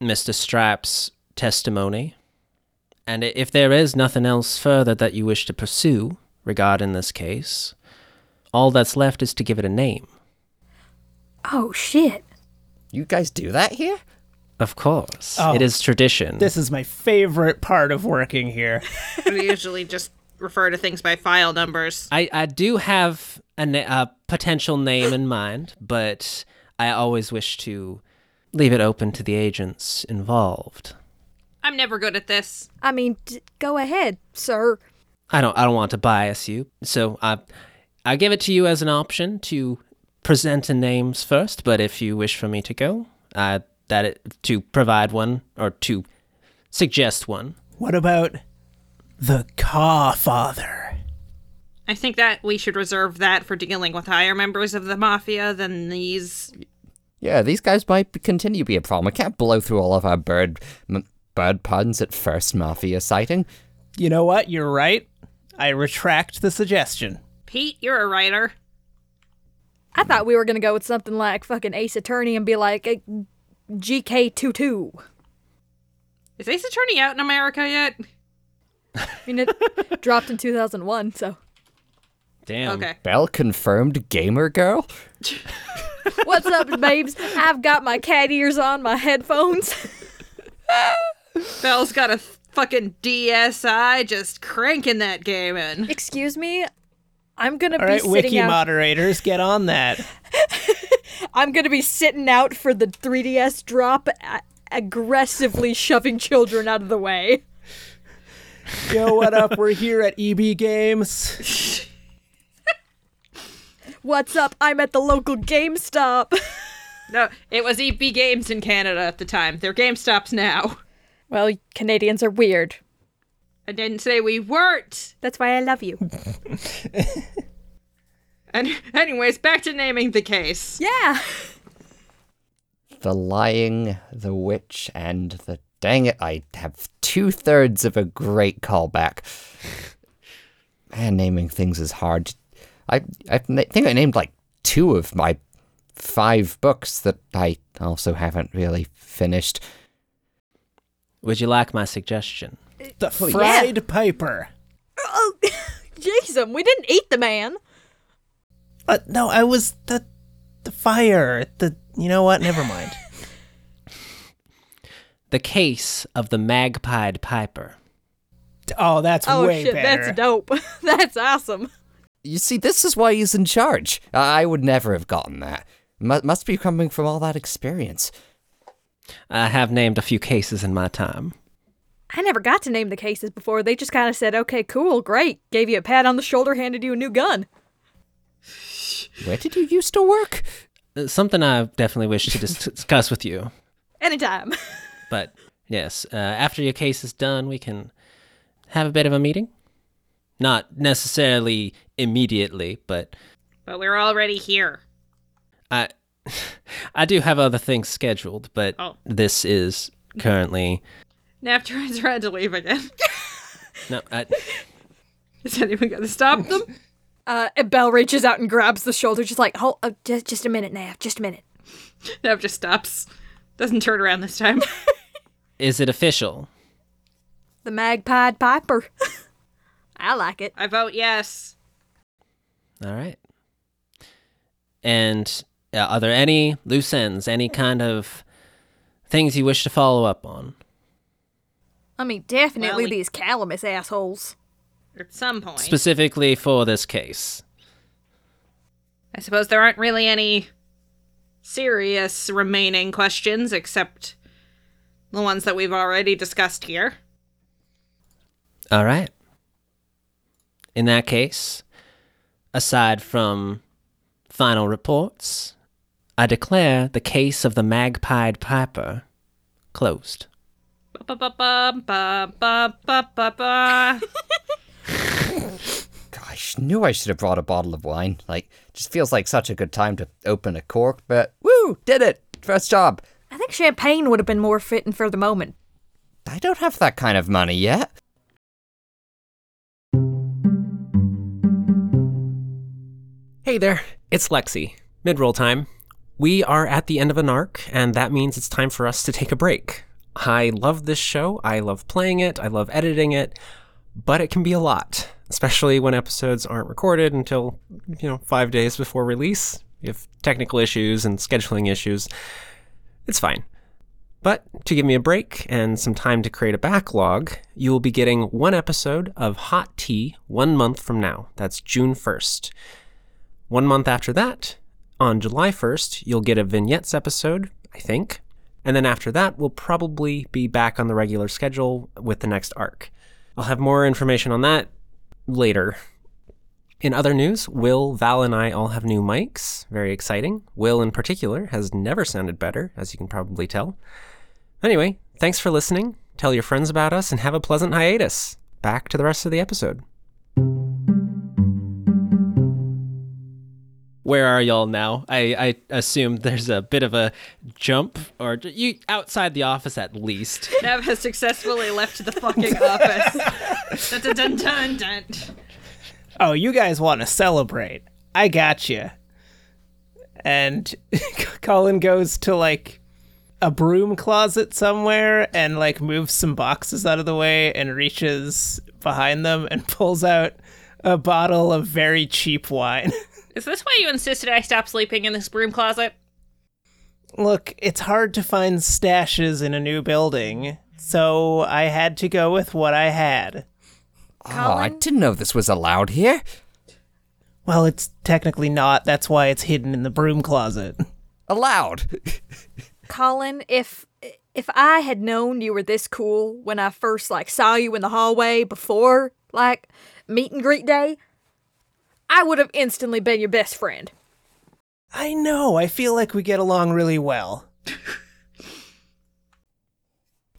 Speaker 1: Mr. Strap's testimony. And if there is nothing else further that you wish to pursue regarding this case, all that's left is to give it a name.
Speaker 7: Oh shit.
Speaker 8: You guys do that here?
Speaker 1: Of course.
Speaker 4: Oh.
Speaker 1: It is tradition.
Speaker 4: This is my favorite part of working here. [laughs]
Speaker 3: We usually just refer to things by file numbers.
Speaker 1: I, I do have a, na- a potential name in mind, but I always wish to leave it open to the agents involved.
Speaker 3: I'm never good at this.
Speaker 7: I mean, d- go ahead, sir.
Speaker 1: I don't I don't want to bias you, so I I give it to you as an option to present the names first. But if you wish for me to go, uh, that it, to provide one or to suggest one.
Speaker 4: What about the Caw Father?
Speaker 3: I think that we should reserve that for dealing with higher members of the mafia than these.
Speaker 8: Yeah, these guys might continue to be a problem. I can't blow through all of our bird m- bird puns at first mafia sighting.
Speaker 4: You know what? You're right. I retract the suggestion.
Speaker 3: Pete, you're a writer.
Speaker 7: I thought we were gonna go with something like fucking Ace Attorney and be like eh, GK22.
Speaker 3: Is Ace Attorney out in America yet?
Speaker 7: I mean, it dropped in 2001, so.
Speaker 1: Damn.
Speaker 3: Okay.
Speaker 8: Belle confirmed gamer girl?
Speaker 7: What's up, babes? I've got my cat ears on, my headphones.
Speaker 3: Belle's got a fucking DSI just cranking that game in.
Speaker 7: Excuse me? I'm gonna
Speaker 4: All
Speaker 7: be
Speaker 4: right,
Speaker 7: sitting
Speaker 4: wiki
Speaker 7: out.
Speaker 4: moderators, get on that. [laughs]
Speaker 7: I'm gonna be sitting out for the 3DS drop, aggressively shoving children out of the way.
Speaker 4: Yo, what up? We're here at EB Games.
Speaker 7: What's up? I'm at the local GameStop.
Speaker 3: No, it was EB Games in Canada at the time. They're GameStops now.
Speaker 7: well, Canadians are weird.
Speaker 3: I didn't say we weren't.
Speaker 7: That's why I love you. [laughs]
Speaker 3: And anyways, back to naming the case.
Speaker 7: Yeah.
Speaker 8: The lying, the witch, and the dang it, I have two thirds of a great callback. Man, naming things is hard. I I think I named like two of my five books that I also haven't really finished.
Speaker 1: Would you like my suggestion?
Speaker 4: The Fried Piper.
Speaker 7: Oh, [laughs] Jason, we didn't eat the man.
Speaker 4: Uh, no, I was the the fire. The you know what? Never mind.
Speaker 1: The case of the magpied piper.
Speaker 4: Oh, that's
Speaker 7: Oh
Speaker 4: way
Speaker 7: shit,
Speaker 4: better.
Speaker 7: that's dope. [laughs] that's awesome.
Speaker 8: You see, this is why he's in charge. I I would never have gotten that. Mu must be coming from all that experience.
Speaker 1: I have named a few cases in my time.
Speaker 7: I never got to name the cases before. They just kind of said, "Okay, cool, great." Gave you a pat on the shoulder, handed you a new gun.
Speaker 8: Where did you used to work?
Speaker 1: Uh, Something I definitely wish to dis- [laughs] discuss with you.
Speaker 7: Anytime. [laughs]
Speaker 1: But yes, uh, after your case is done, we can have a bit of a meeting. Not necessarily immediately, but
Speaker 3: But we're already here.
Speaker 1: I [laughs] I do have other things scheduled, but
Speaker 3: Oh.
Speaker 1: this is currently
Speaker 3: Nav turns around [laughs] to leave again. [laughs]
Speaker 1: no. I,
Speaker 3: Is anyone gonna stop them?
Speaker 7: Uh, and Belle reaches out and grabs the shoulder, just like, "Hold, uh, just, just a minute, Nav, just a minute."
Speaker 3: Nav just stops. Doesn't turn around this time.
Speaker 1: Is it official?
Speaker 7: The magpie piper. [laughs] I like it.
Speaker 3: I vote yes.
Speaker 1: All right. And uh, are there any loose ends, any kind of things you wish to follow up on?
Speaker 7: I mean, definitely
Speaker 3: Well, we-
Speaker 7: these Calamus assholes.
Speaker 3: At some point.
Speaker 1: Specifically for this case.
Speaker 3: I suppose there aren't really any serious remaining questions except the ones that we've already discussed here.
Speaker 1: All right. In that case, aside from final reports, I declare the case of the magpied piper closed.
Speaker 8: Gosh, knew I should have brought a bottle of wine. Like, just feels like such a good time to open a cork, but woo, did it! First job.
Speaker 7: I think champagne would have been more fitting for the moment.
Speaker 8: I don't have that kind of money yet.
Speaker 1: Hey there, it's Lexi. Midroll time. We are at the end of an arc, and that means it's time for us to take a break. I love this show, I love playing it, I love editing it, but it can be a lot, especially when episodes aren't recorded until, you know, five days before release. If technical issues and scheduling issues. It's fine. But to give me a break and some time to create a backlog, you will be getting one episode of Hot Tea one month from now. That's June 1st. One month after that, on July 1st, you'll get a vignettes episode, I think. And then after that, we'll probably be back on the regular schedule with the next arc. I'll have more information on that later. In other news, Will, Val, and I all have new mics. Very exciting. Will, in particular, has never sounded better, as you can probably tell. Anyway, thanks for listening. Tell your friends about us and have a pleasant hiatus. Back to the rest of the episode. Where are y'all now? I, I assume there's a bit of a jump, or you outside the office at least.
Speaker 3: Nav has successfully left the fucking office. [laughs] dun, dun, dun, dun, dun.
Speaker 4: Oh, you guys want to celebrate? I got you. And [laughs] Collin goes to like a broom closet somewhere and like moves some boxes out of the way and reaches behind them and [laughs] pulls out a bottle of very cheap wine. [laughs]
Speaker 3: Is this why you insisted I stop sleeping in this broom closet?
Speaker 4: Look, it's hard to find stashes in a new building, so I had to go with what I had.
Speaker 8: Oh, I didn't know this was allowed here.
Speaker 4: Well, it's technically not. That's why it's hidden in the broom closet.
Speaker 8: Allowed. [laughs]
Speaker 7: Collin, if if I had known you were this cool when I first like saw you in the hallway before like meet and greet day, I would have instantly been your best friend.
Speaker 4: I know. I feel like we get along really well.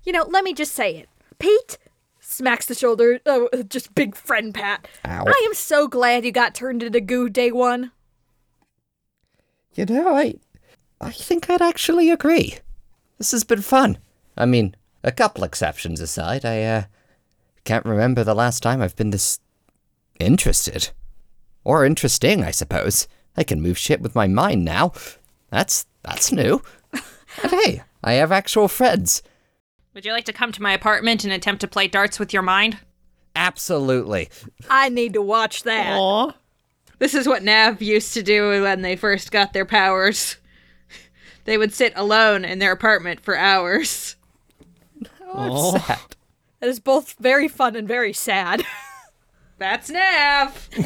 Speaker 7: You know, let me just say it. Pete smacks the shoulder, oh, [laughs] just big friend pat.
Speaker 8: Ow.
Speaker 7: I am so glad you got turned into goo day one.
Speaker 8: You know, I I think I'd actually agree. This has been fun. I mean, a couple exceptions aside, I uh can't remember the last time I've been this interested. Or interesting, I suppose. I can move shit with my mind now. That's that's new. [laughs] and hey, I have actual friends.
Speaker 3: Would you like to come to my apartment and attempt to play darts with your mind?
Speaker 8: Absolutely.
Speaker 7: I need to watch that.
Speaker 1: Aw.
Speaker 3: This is what Nav used to do when they first got their powers. They would sit alone in their apartment for hours.
Speaker 8: Oh, sad.
Speaker 7: That is both very fun and very sad. [laughs]
Speaker 3: That's Nav! [laughs]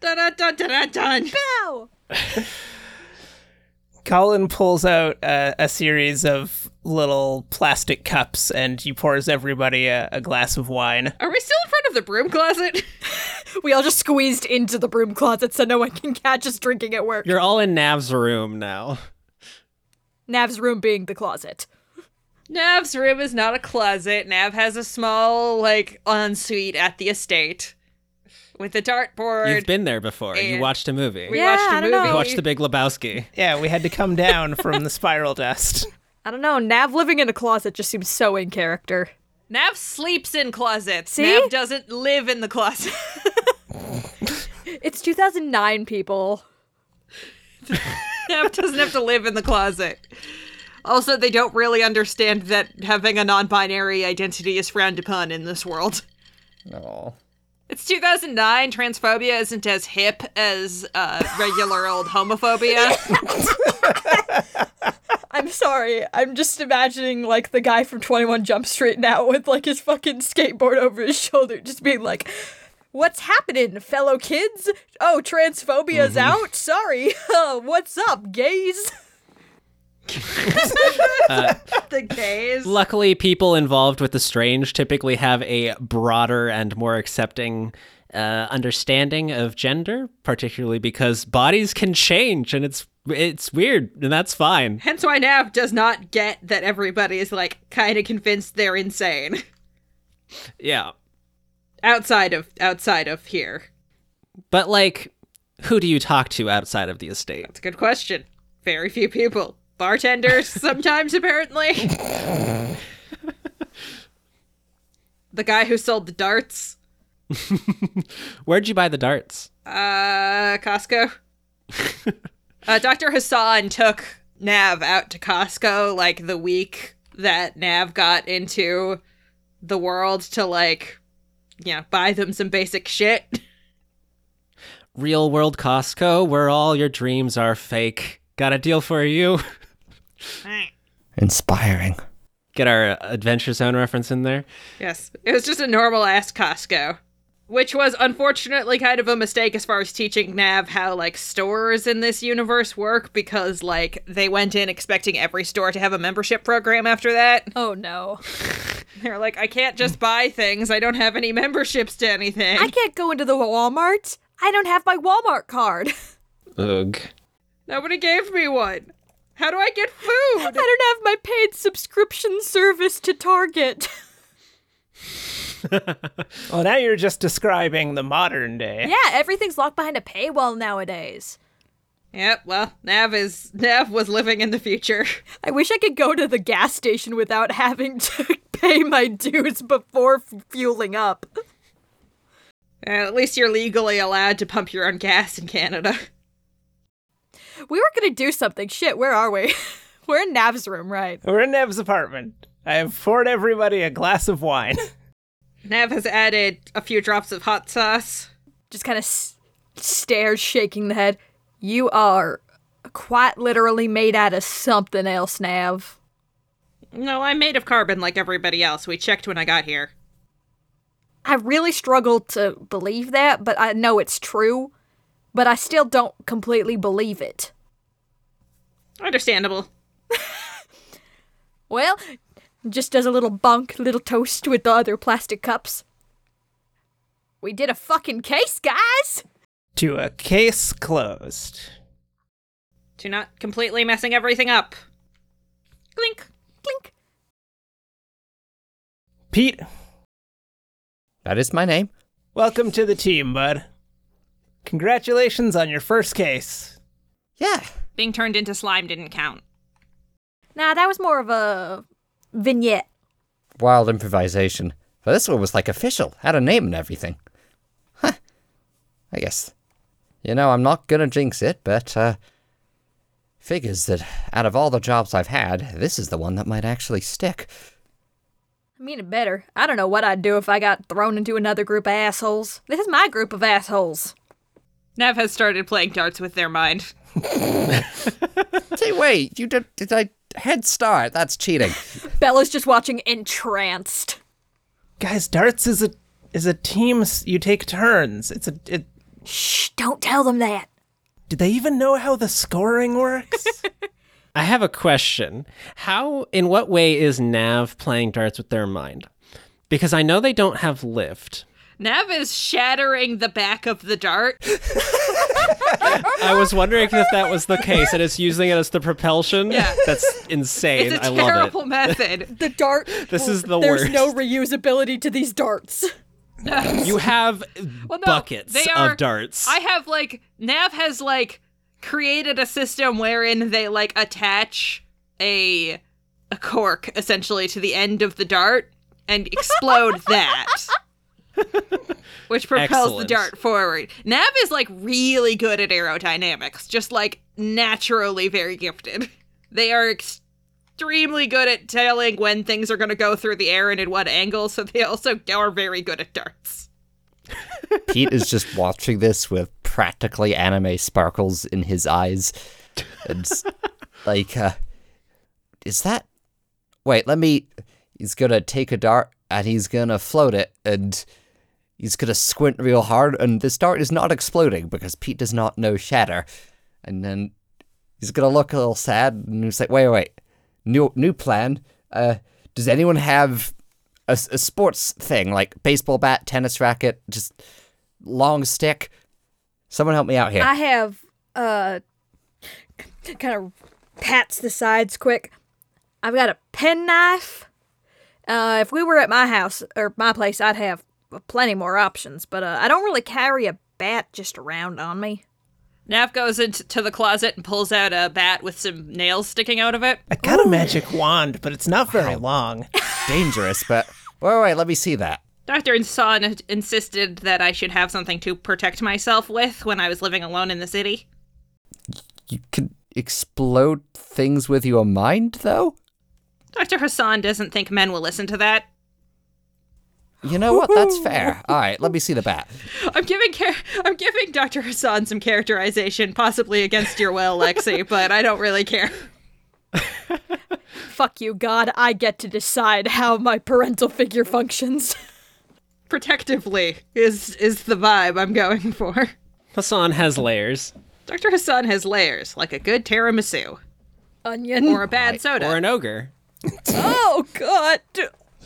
Speaker 3: dun dun dun dun dun dun.
Speaker 7: Ow!
Speaker 4: Colin pulls out a, a series of little plastic cups and he pours everybody a, a glass of wine.
Speaker 3: Are we still in front of the broom closet? [laughs]
Speaker 7: We all just squeezed into the broom closet so no one can catch us drinking at work.
Speaker 1: You're all in Nav's room now.
Speaker 7: Nav's room being the closet.
Speaker 3: Nav's room is not a closet. Nav has a small, like, ensuite at the estate with a dartboard.
Speaker 1: You've been there before. You watched a movie.
Speaker 3: we
Speaker 7: Yeah,
Speaker 3: watched a
Speaker 7: I don't
Speaker 3: movie.
Speaker 7: know.
Speaker 1: You watched The Big Lebowski.
Speaker 4: Yeah, we had to come down from the spiral dust.
Speaker 7: I don't know. Nav living in a closet just seems so in character.
Speaker 3: Nav sleeps in closets.
Speaker 7: See?
Speaker 3: Nav doesn't live in the closet. [laughs]
Speaker 7: It's 2009, people. [laughs]
Speaker 3: Nav doesn't have to live in the closet. Also, they don't really understand that having a non binary identity is frowned upon in this world.
Speaker 8: No.
Speaker 3: It's 2009. Transphobia isn't as hip as uh, regular old homophobia. [laughs]
Speaker 7: I'm sorry. I'm just imagining like the guy from 21 Jump Street now with like his fucking skateboard over his shoulder, just being like, What's happening, fellow kids? Oh, transphobia's out? Sorry. [laughs] What's up, gays? [laughs] [laughs]
Speaker 3: the gays.
Speaker 1: Luckily, people involved with the strange typically have a broader and more accepting uh, understanding of gender, particularly because bodies can change and it's it's weird and that's fine.
Speaker 3: Hence why Nav does not get that everybody is like kind of convinced they're insane
Speaker 1: Yeah.
Speaker 3: outside of outside of here.
Speaker 1: But like who do you talk to outside of the estate?
Speaker 3: That's a good question. Very few people. Bartenders sometimes apparently. [laughs] the guy who sold the darts. [laughs]
Speaker 1: Where'd you buy the darts?
Speaker 3: Uh, Costco. [laughs] uh, Dr. Hassan took Nav out to Costco like the week that Nav got into the world to like, you know, buy them some basic shit.
Speaker 1: Real world Costco, where all your dreams are fake. Got a deal for you.
Speaker 8: Inspiring.
Speaker 1: Get our Adventure Zone reference in there.
Speaker 3: yes, it was just a normal ass Costco. Which was unfortunately kind of a mistake as far as teaching Nav how like stores in this universe work because like they went in expecting every store to have a membership program after that.
Speaker 7: Oh no. [laughs]
Speaker 3: They're like, I can't just buy things. I don't have any memberships to anything.
Speaker 7: I can't go into the Walmart. I don't have my Walmart card. [laughs]
Speaker 1: Ugh.
Speaker 3: Nobody gave me one. How do I get food?
Speaker 7: I
Speaker 3: food?
Speaker 7: don't have my paid subscription service to Target.
Speaker 4: Well, [laughs] [laughs] now you're just describing the modern day.
Speaker 7: yeah, everything's locked behind a paywall nowadays.
Speaker 3: yep, well, Nav is Nav was living in the future.
Speaker 7: I wish I could go to the gas station without having to [laughs] pay my dues before f- fueling up.
Speaker 3: Uh, at least you're legally allowed to pump your own gas in Canada.
Speaker 7: We were gonna do something. Shit, where are we? [laughs] we're in Nav's room, right?
Speaker 4: We're in Nav's apartment. I have poured everybody a glass of wine. [laughs]
Speaker 3: Nav has added a few drops of hot sauce.
Speaker 7: Just kind of s- stares, shaking the head. You are quite literally made out of something else, Nav.
Speaker 3: No, I'm made of carbon like everybody else. We checked when I got here.
Speaker 7: I really struggle to believe that, but I know it's true. But I still don't completely believe it.
Speaker 3: Understandable. [laughs]
Speaker 7: Well, just as a little bunk, little toast with the other plastic cups. We did a fucking case, guys!
Speaker 4: to a case closed.
Speaker 3: To not completely messing everything up. Clink.
Speaker 7: Clink.
Speaker 4: Pete,
Speaker 8: That is my name.
Speaker 4: welcome to the team, bud. Congratulations on your first case.
Speaker 8: Yeah.
Speaker 3: Being turned into slime didn't count.
Speaker 7: Nah, that was more of a vignette.
Speaker 8: Wild improvisation. But this one was like official, had a name and everything. Huh. I guess. You know, I'm not gonna jinx it, but, uh. Figures that out of all the jobs I've had, this is the one that might actually stick.
Speaker 7: I mean it better. I don't know what I'd do if I got thrown into another group of assholes. This is my group of assholes.
Speaker 3: Nav has started playing darts with their mind. [laughs]
Speaker 8: Say, wait, you did, did I head start? That's cheating. [laughs]
Speaker 7: Bella's just watching entranced.
Speaker 4: Guys, darts is a is a team. s- You take turns. It's a. It,
Speaker 7: Shh, don't tell them that.
Speaker 4: do they even know how the scoring works? [laughs]
Speaker 1: I have a question. How, in what way is Nav playing darts with their mind? Because I know they don't have lift.
Speaker 3: Nav is shattering the back of the dart.
Speaker 1: I was wondering if that was the case and it's using it as the propulsion.
Speaker 3: Yeah.
Speaker 1: That's insane.
Speaker 3: It's a
Speaker 1: I love
Speaker 3: terrible method. [laughs]
Speaker 7: The dart.
Speaker 1: This is the
Speaker 7: There's
Speaker 1: worst.
Speaker 7: no reusability to these darts.
Speaker 1: You have
Speaker 3: Well, no,
Speaker 1: buckets
Speaker 3: they are-
Speaker 1: of darts.
Speaker 3: I have like Nav has like created a system wherein they like attach a a cork essentially to the end of the dart and explode that. [laughs] [laughs] Which propels the dart forward. Nav is like really good at aerodynamics, just like naturally very gifted. [laughs] They are extremely good at telling when things are going to go through the air and at what angle, so they also are very good at darts. [laughs]
Speaker 8: Pete is just watching this with practically anime sparkles in his eyes. And like, uh, is that. Wait, let me. He's gonna take a dart and he's gonna float it and he's gonna squint real hard and this dart is not exploding because Pete does not know shatter. And then he's gonna look a little sad and he's like, wait, wait, new new plan. Uh, does anyone have a sports thing like baseball bat, tennis racket, just long stick? Someone help me out here.
Speaker 7: I have uh kind of pats the sides quick. I've got a penknife. Uh, if we were at my house or my place, I'd have plenty more options. But uh, I don't really carry a bat just around on me.
Speaker 3: Nav goes into the closet and pulls out a bat with some nails sticking out of it.
Speaker 4: I got a magic wand, but it's not very long. [laughs]
Speaker 8: Dangerous, but wait, wait, let me see that.
Speaker 3: Dr. Hassan insisted that I should have something to protect myself with when I was living alone in the city.
Speaker 8: You can explode things with your mind, though.
Speaker 3: Dr. Hassan doesn't think men will listen to that.
Speaker 8: You know what? That's fair. [laughs] All right, let me see the bat.
Speaker 3: I'm giving char- I'm giving Dr. Hassan some characterization, possibly against your will, Lexi, [laughs] but I don't really care. [laughs]
Speaker 7: Fuck you, God. I get to decide how my parental figure functions.
Speaker 3: Protectively is is the vibe I'm going for.
Speaker 1: Hassan has layers.
Speaker 3: Dr. Hassan has layers, like a good tiramisu
Speaker 7: Onion.
Speaker 3: or a bad soda.
Speaker 1: Or an ogre.
Speaker 7: oh, God.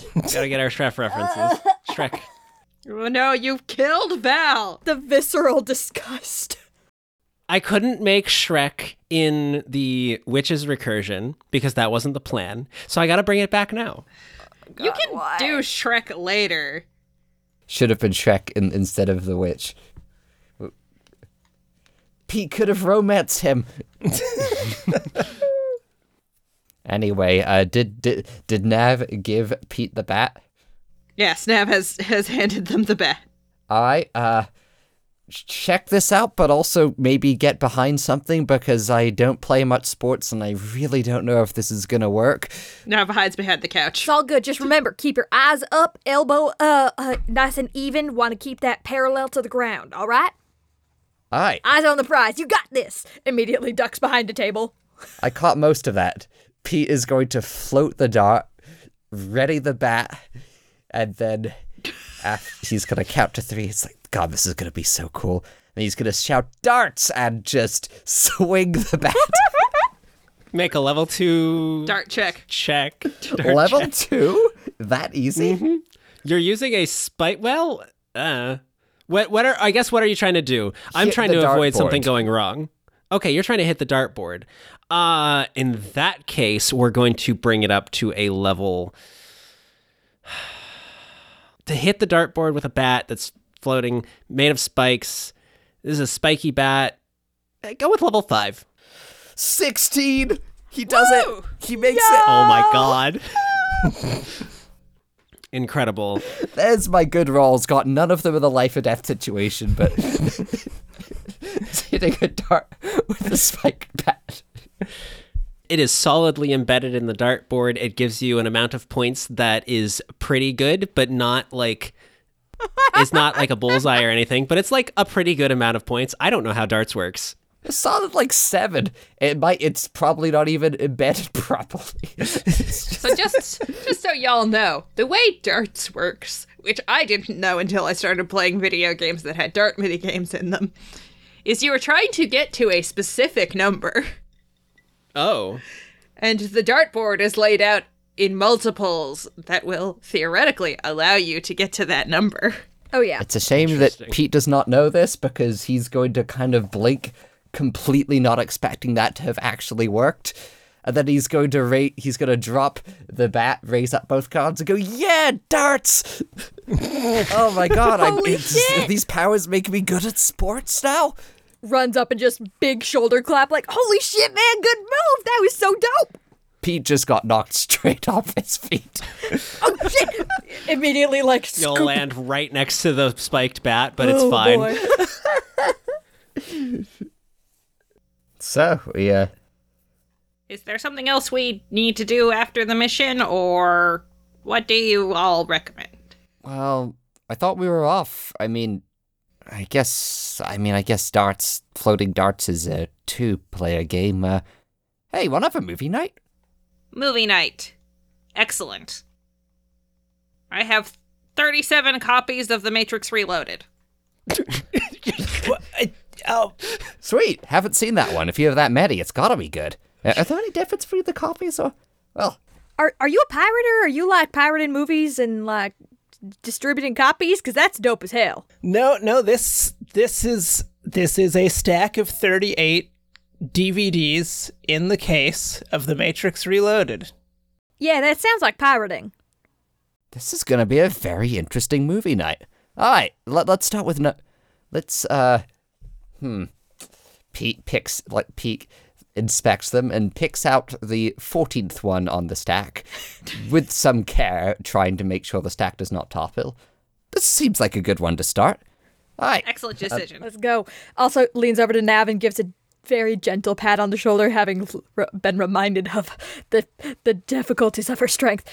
Speaker 7: [laughs]
Speaker 1: Gotta get our Shrek references. [laughs] Shrek.
Speaker 3: oh no, you've killed Val.
Speaker 7: The visceral disgust.
Speaker 1: I couldn't make Shrek in the witch's recursion because that wasn't the plan. So I gotta bring it back now.
Speaker 3: you can do Shrek later.
Speaker 8: Should have been Shrek in, instead of the witch. Pete could have romanced him. [laughs] anyway, uh, did did did Nav give Pete the bat?
Speaker 3: Yes, Nav has has handed them the bat.
Speaker 8: I uh check this out, but also maybe get behind something because I don't play much sports and I really don't know if this is gonna work.
Speaker 3: Nav hides behind the couch.
Speaker 7: It's all good. Just remember, keep your eyes up, elbow uh, uh nice and even. Want to keep that parallel to the ground, all right?
Speaker 8: All right,
Speaker 7: Eyes on the prize. You got this. Immediately ducks behind a table.
Speaker 8: I caught most of that. Pete is going to float the dart, ready the bat, and then af he's gonna count to three. It's like, God, this is gonna be so cool. And he's gonna shout darts and just swing the bat. [laughs]
Speaker 1: Make a level two
Speaker 3: Dart check.
Speaker 1: check. [laughs] Dart [laughs]
Speaker 8: Level
Speaker 1: check.
Speaker 8: two? That easy?
Speaker 1: You're using a spite. Well, uh, what? What are? I guess what are you trying to do? I'm
Speaker 8: Hit
Speaker 1: trying to avoid something going wrong. Okay, you're trying to hit the dartboard. Uh, in that case, we're going to bring it up to a level. [sighs] to hit the dartboard with a bat that's floating, made of spikes. This is a spiky bat. Uh, Go with level five.
Speaker 8: 16! He does it! He makes it!
Speaker 1: Oh my god. [laughs] Incredible. [laughs]
Speaker 8: There's my good rolls. Got none of them in a life or death situation, but [laughs] hitting a dart with a spike bat.
Speaker 1: It is solidly embedded in the dartboard. It gives you an amount of points that is pretty good, but not like it's not like a bullseye or anything, but it's like a pretty good amount of points. I don't know how darts works.
Speaker 8: A solid like seven. It might. It's probably not even embedded [laughs] properly.
Speaker 3: So just just so y'all know, the way darts works, which I didn't know until I started playing video games that had dart mini games in them, is you are trying to get to a specific number,
Speaker 1: Oh.
Speaker 3: and the dartboard is laid out in multiples that will theoretically allow you to get to that number.
Speaker 7: Oh yeah.
Speaker 8: It's a shame that Pete does not know this because he's going to kind of blink, completely not expecting that to have actually worked. And then he's going to rate. He's going to drop the bat, raise up both cards, and go, "Yeah, darts!" [laughs] oh my god! I,
Speaker 7: Holy
Speaker 8: it's,
Speaker 7: shit!
Speaker 8: These powers make me good at sports now.
Speaker 7: Runs up and just big shoulder clap like, holy shit, man, good move. That was so dope.
Speaker 8: Pete just got knocked straight [laughs] off his feet.
Speaker 7: Oh shit. Immediately like
Speaker 1: You'll land right next to the spiked bat, but it's
Speaker 7: Oh,
Speaker 1: fine. [laughs]
Speaker 7: boy.
Speaker 8: So yeah,
Speaker 3: Is there something else we need to do after the mission, or what do you all recommend?
Speaker 8: Well, I thought we were off. I mean, I guess. I mean, I guess darts, floating darts, is a two-player game. Uh, hey, wanna have a movie night?
Speaker 3: Movie night. Excellent. I have 37 copies of The Matrix Reloaded. [laughs]
Speaker 4: What- I, Oh,
Speaker 8: Sweet. Haven't seen that one. If you have that many, it's gotta be good. Uh, Are there any difference between the copies or? Well,
Speaker 7: Are are you a pirater? Are you like pirating movies and like distributing copies? Cause that's dope as hell.
Speaker 4: no, no. This this is this is a stack of 38 DVDs in the case of The Matrix Reloaded.
Speaker 7: Yeah, that sounds like pirating.
Speaker 8: this is gonna be a very interesting movie night. All right, let, let's start with no. Let's uh, hmm. Pete picks like Pete inspects them and picks out the fourteenth one on the stack, [laughs] with some care, trying to make sure the stack does not topple. This seems like a good one to start. All right,
Speaker 3: Excellent decision.
Speaker 7: Let's go. Also leans over to Nav and gives a very gentle pat on the shoulder, having l- r- been reminded of the the difficulties of her strength.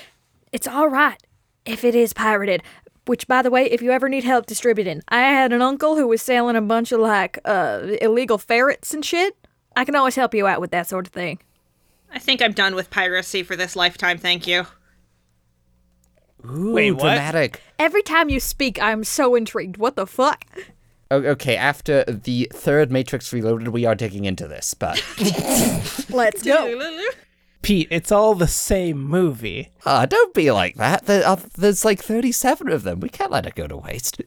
Speaker 7: It's all right if it is pirated. Which, by the way, if you ever need help distributing, I had an uncle who was selling a bunch of like uh, illegal ferrets and shit. I can always help you out with that sort of thing.
Speaker 3: I think I'm done with piracy for this lifetime. Thank you.
Speaker 8: Ooh,
Speaker 4: Wait, what?
Speaker 8: dramatic.
Speaker 7: Every time you speak, I'm so intrigued. What the fuck?
Speaker 8: Okay, after the third Matrix Reloaded, we are digging into this, but [laughs]
Speaker 7: Let's go. [laughs]
Speaker 4: Pete, it's all the same movie.
Speaker 8: ah, don't be like that. There, uh, there's like 37 of them. We can't let it go to waste.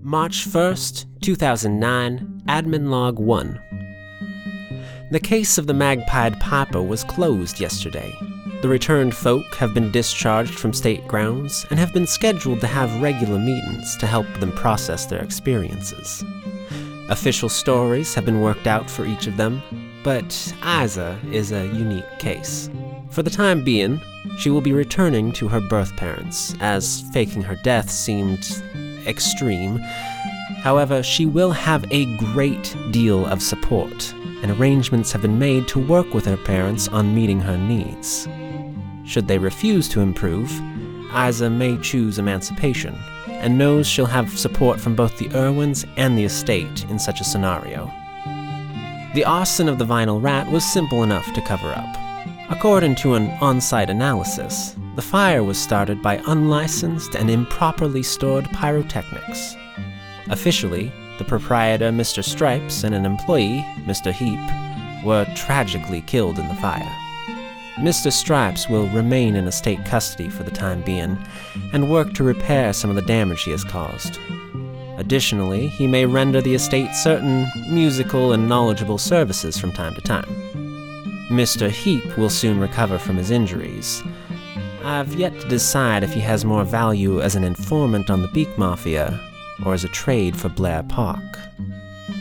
Speaker 1: March 1st, 2009, Admin Log 1. The case of the Magpied Piper was closed yesterday. The returned folk have been discharged from state grounds and have been scheduled to have regular meetings to help them process their experiences. Official stories have been worked out for each of them, but Isa is a unique case. For the time being, she will be returning to her birth parents, as faking her death seemed extreme. However, she will have a great deal of support, and arrangements have been made to work with her parents on meeting her needs. Should they refuse to improve, Isa may choose emancipation, and knows she'll have support from both the Irwins and the estate in such a scenario. The arson of the vinyl rat was simple enough to cover up. According to an on site analysis, the fire was started by unlicensed and improperly stored pyrotechnics. Officially, the proprietor, Mr. Stripes, and an employee, Mr. Heap, were tragically killed in the fire. Mr. Stripes will remain in estate custody for the time being and work to repair some of the damage he has caused. Additionally, he may render the estate certain musical and knowledgeable services from time to time. Mr. Heap will soon recover from his injuries. I've yet to decide if he has more value as an informant on the Beak Mafia or as a trade for Blair Park.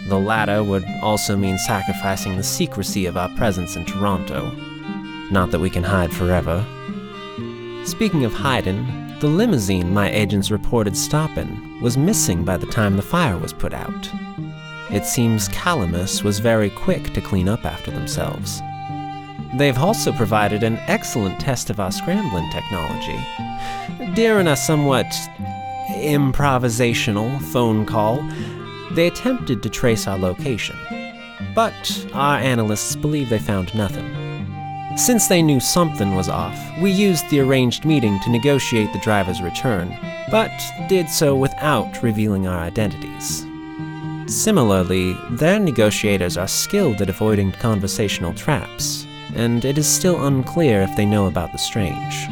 Speaker 1: The latter would also mean sacrificing the secrecy of our presence in Toronto. Not that we can hide forever. Speaking of hiding, the limousine my agents reported stopping was missing by the time the fire was put out. It seems Calamus was very quick to clean up after themselves. They've also provided an excellent test of our scrambling technology. During a somewhat improvisational phone call, they attempted to trace our location. But our analysts believe they found nothing. Since they knew something was off, we used the arranged meeting to negotiate the driver's return, but did so without revealing our identities. Similarly, their negotiators are skilled at avoiding conversational traps, and it is still unclear if they know about the strange.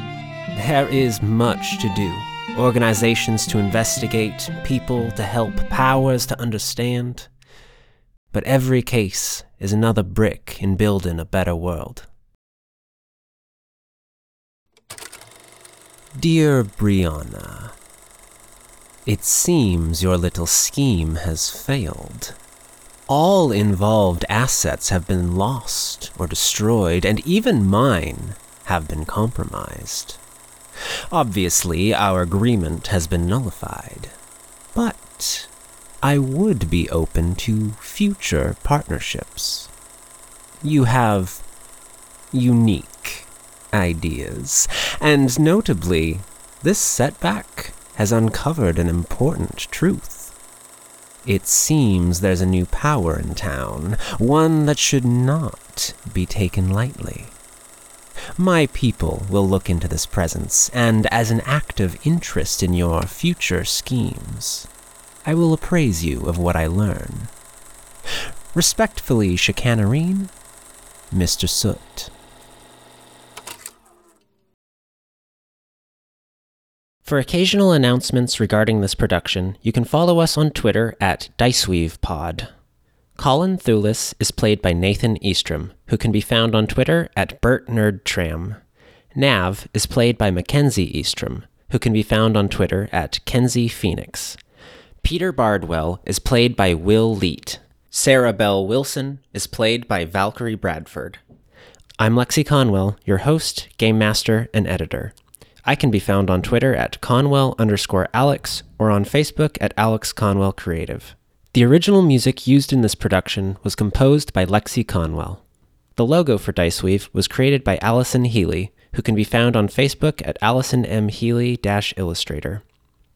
Speaker 1: There is much to do organizations to investigate, people to help, powers to understand. But every case is another brick in building a better world. Dear Brianna, it seems your little scheme has failed. All involved assets have been lost or destroyed, and even mine have been compromised. Obviously, our agreement has been nullified, but I would be open to future partnerships. You have unique ideas, and notably, this setback has uncovered an important truth. It seems there's a new power in town, one that should not be taken lightly. My people will look into this presence, and as an act of interest in your future schemes,
Speaker 9: I will appraise you of what I learn. Respectfully, Chicanerine, Mr. Soot.
Speaker 1: For occasional announcements regarding this production, you can follow us on Twitter at DiceweavePod. Collin Thewlis is played by Nathan Eastram, who can be found on Twitter at BertNerdTram. Nav is played by Mackenzie Eastram, who can be found on Twitter at Kenzie Phoenix. Peter Bardwell is played by Will Leet. Sarah Belle Wilson is played by Valkyrie Bradford. I'm Lexi Conwell, your host, game master, and editor. I can be found on Twitter at Conwell underscore Alex or on Facebook at Alex Conwell Creative. The original music used in this production was composed by Lexi Conwell. The logo for Diceweave was created by Allison Healy, who can be found on Facebook at Allison M. Healy Illustrator.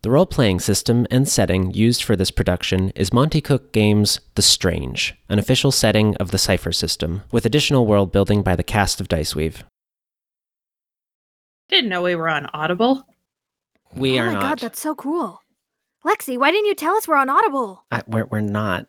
Speaker 1: The role playing system and setting used for this production is Monte Cook Games' The Strange, an official setting of the Cypher system, with additional world building by the cast of Diceweave.
Speaker 3: Didn't know we were on Audible.
Speaker 1: We are
Speaker 7: oh
Speaker 1: are
Speaker 7: my
Speaker 1: not.
Speaker 7: god, that's so cool. Lexi, why didn't you tell us we're on Audible?
Speaker 1: I, we're, we're not.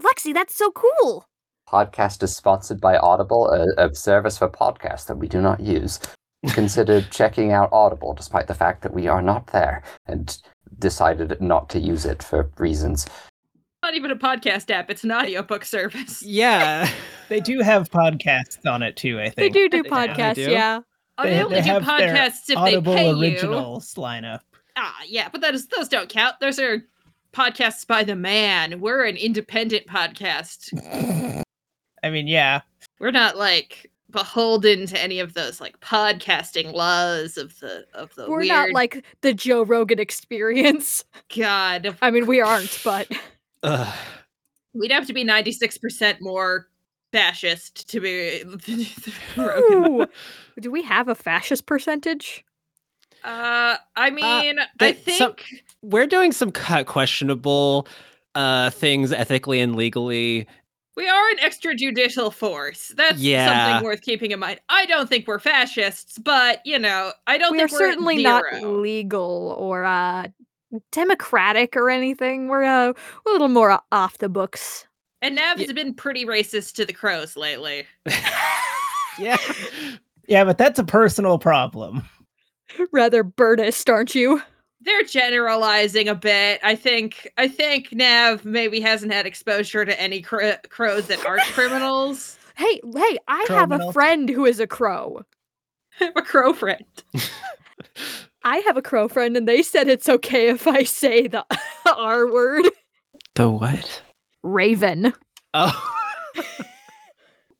Speaker 7: Lexi, that's so cool.
Speaker 8: Podcast is sponsored by Audible, a, a service for podcasts that we do not use. [laughs] Consider checking out Audible, despite the fact that we are not there, and decided not to use it for reasons.
Speaker 3: Not even a podcast app, it's an audiobook service.
Speaker 1: Yeah. [laughs]
Speaker 4: They do have podcasts on it too, I think
Speaker 7: They do
Speaker 1: do
Speaker 7: podcasts, yeah.
Speaker 3: Oh, they, only do
Speaker 4: have their
Speaker 3: podcasts if
Speaker 4: Audible
Speaker 3: they pay you.
Speaker 4: lineup.
Speaker 3: Ah, yeah, but that is, those don't count. Those are podcasts by the man. We're an independent podcast. [laughs]
Speaker 4: I mean, yeah.
Speaker 3: We're not like beholden to any of those like podcasting laws of the of the
Speaker 7: We're
Speaker 3: weird
Speaker 7: not like the Joe Rogan experience.
Speaker 3: God.
Speaker 7: I mean, we aren't, but
Speaker 1: Ugh. [sighs]
Speaker 3: We'd have to be ninety six percent more fascist to be. [laughs]
Speaker 7: Ooh. do we have a fascist percentage?
Speaker 3: Uh, I mean, I think
Speaker 1: some- We're doing some questionable uh, things ethically and legally.
Speaker 3: we are an extrajudicial force. That's
Speaker 1: Yeah.
Speaker 3: something worth keeping in mind. I don't think we're fascists, but you know, I don't
Speaker 7: we are
Speaker 3: think we're at
Speaker 7: certainly not legal or uh democratic or anything. We're uh, a little more off the books.
Speaker 3: And Nav has been pretty racist to the crows lately. [laughs] [laughs]
Speaker 1: Yeah.
Speaker 4: Yeah, but that's a personal problem.
Speaker 7: Rather birdist, aren't you?
Speaker 3: They're generalizing a bit. I think. I think Nav maybe hasn't had exposure to any cr- crows that aren't [laughs] criminals.
Speaker 7: Hey, hey, I have a friend who is a crow.
Speaker 3: I have a crow friend.
Speaker 7: I have a crow friend, and they said it's okay if I say the R word.
Speaker 1: The what?
Speaker 7: Raven.
Speaker 1: Oh. [laughs]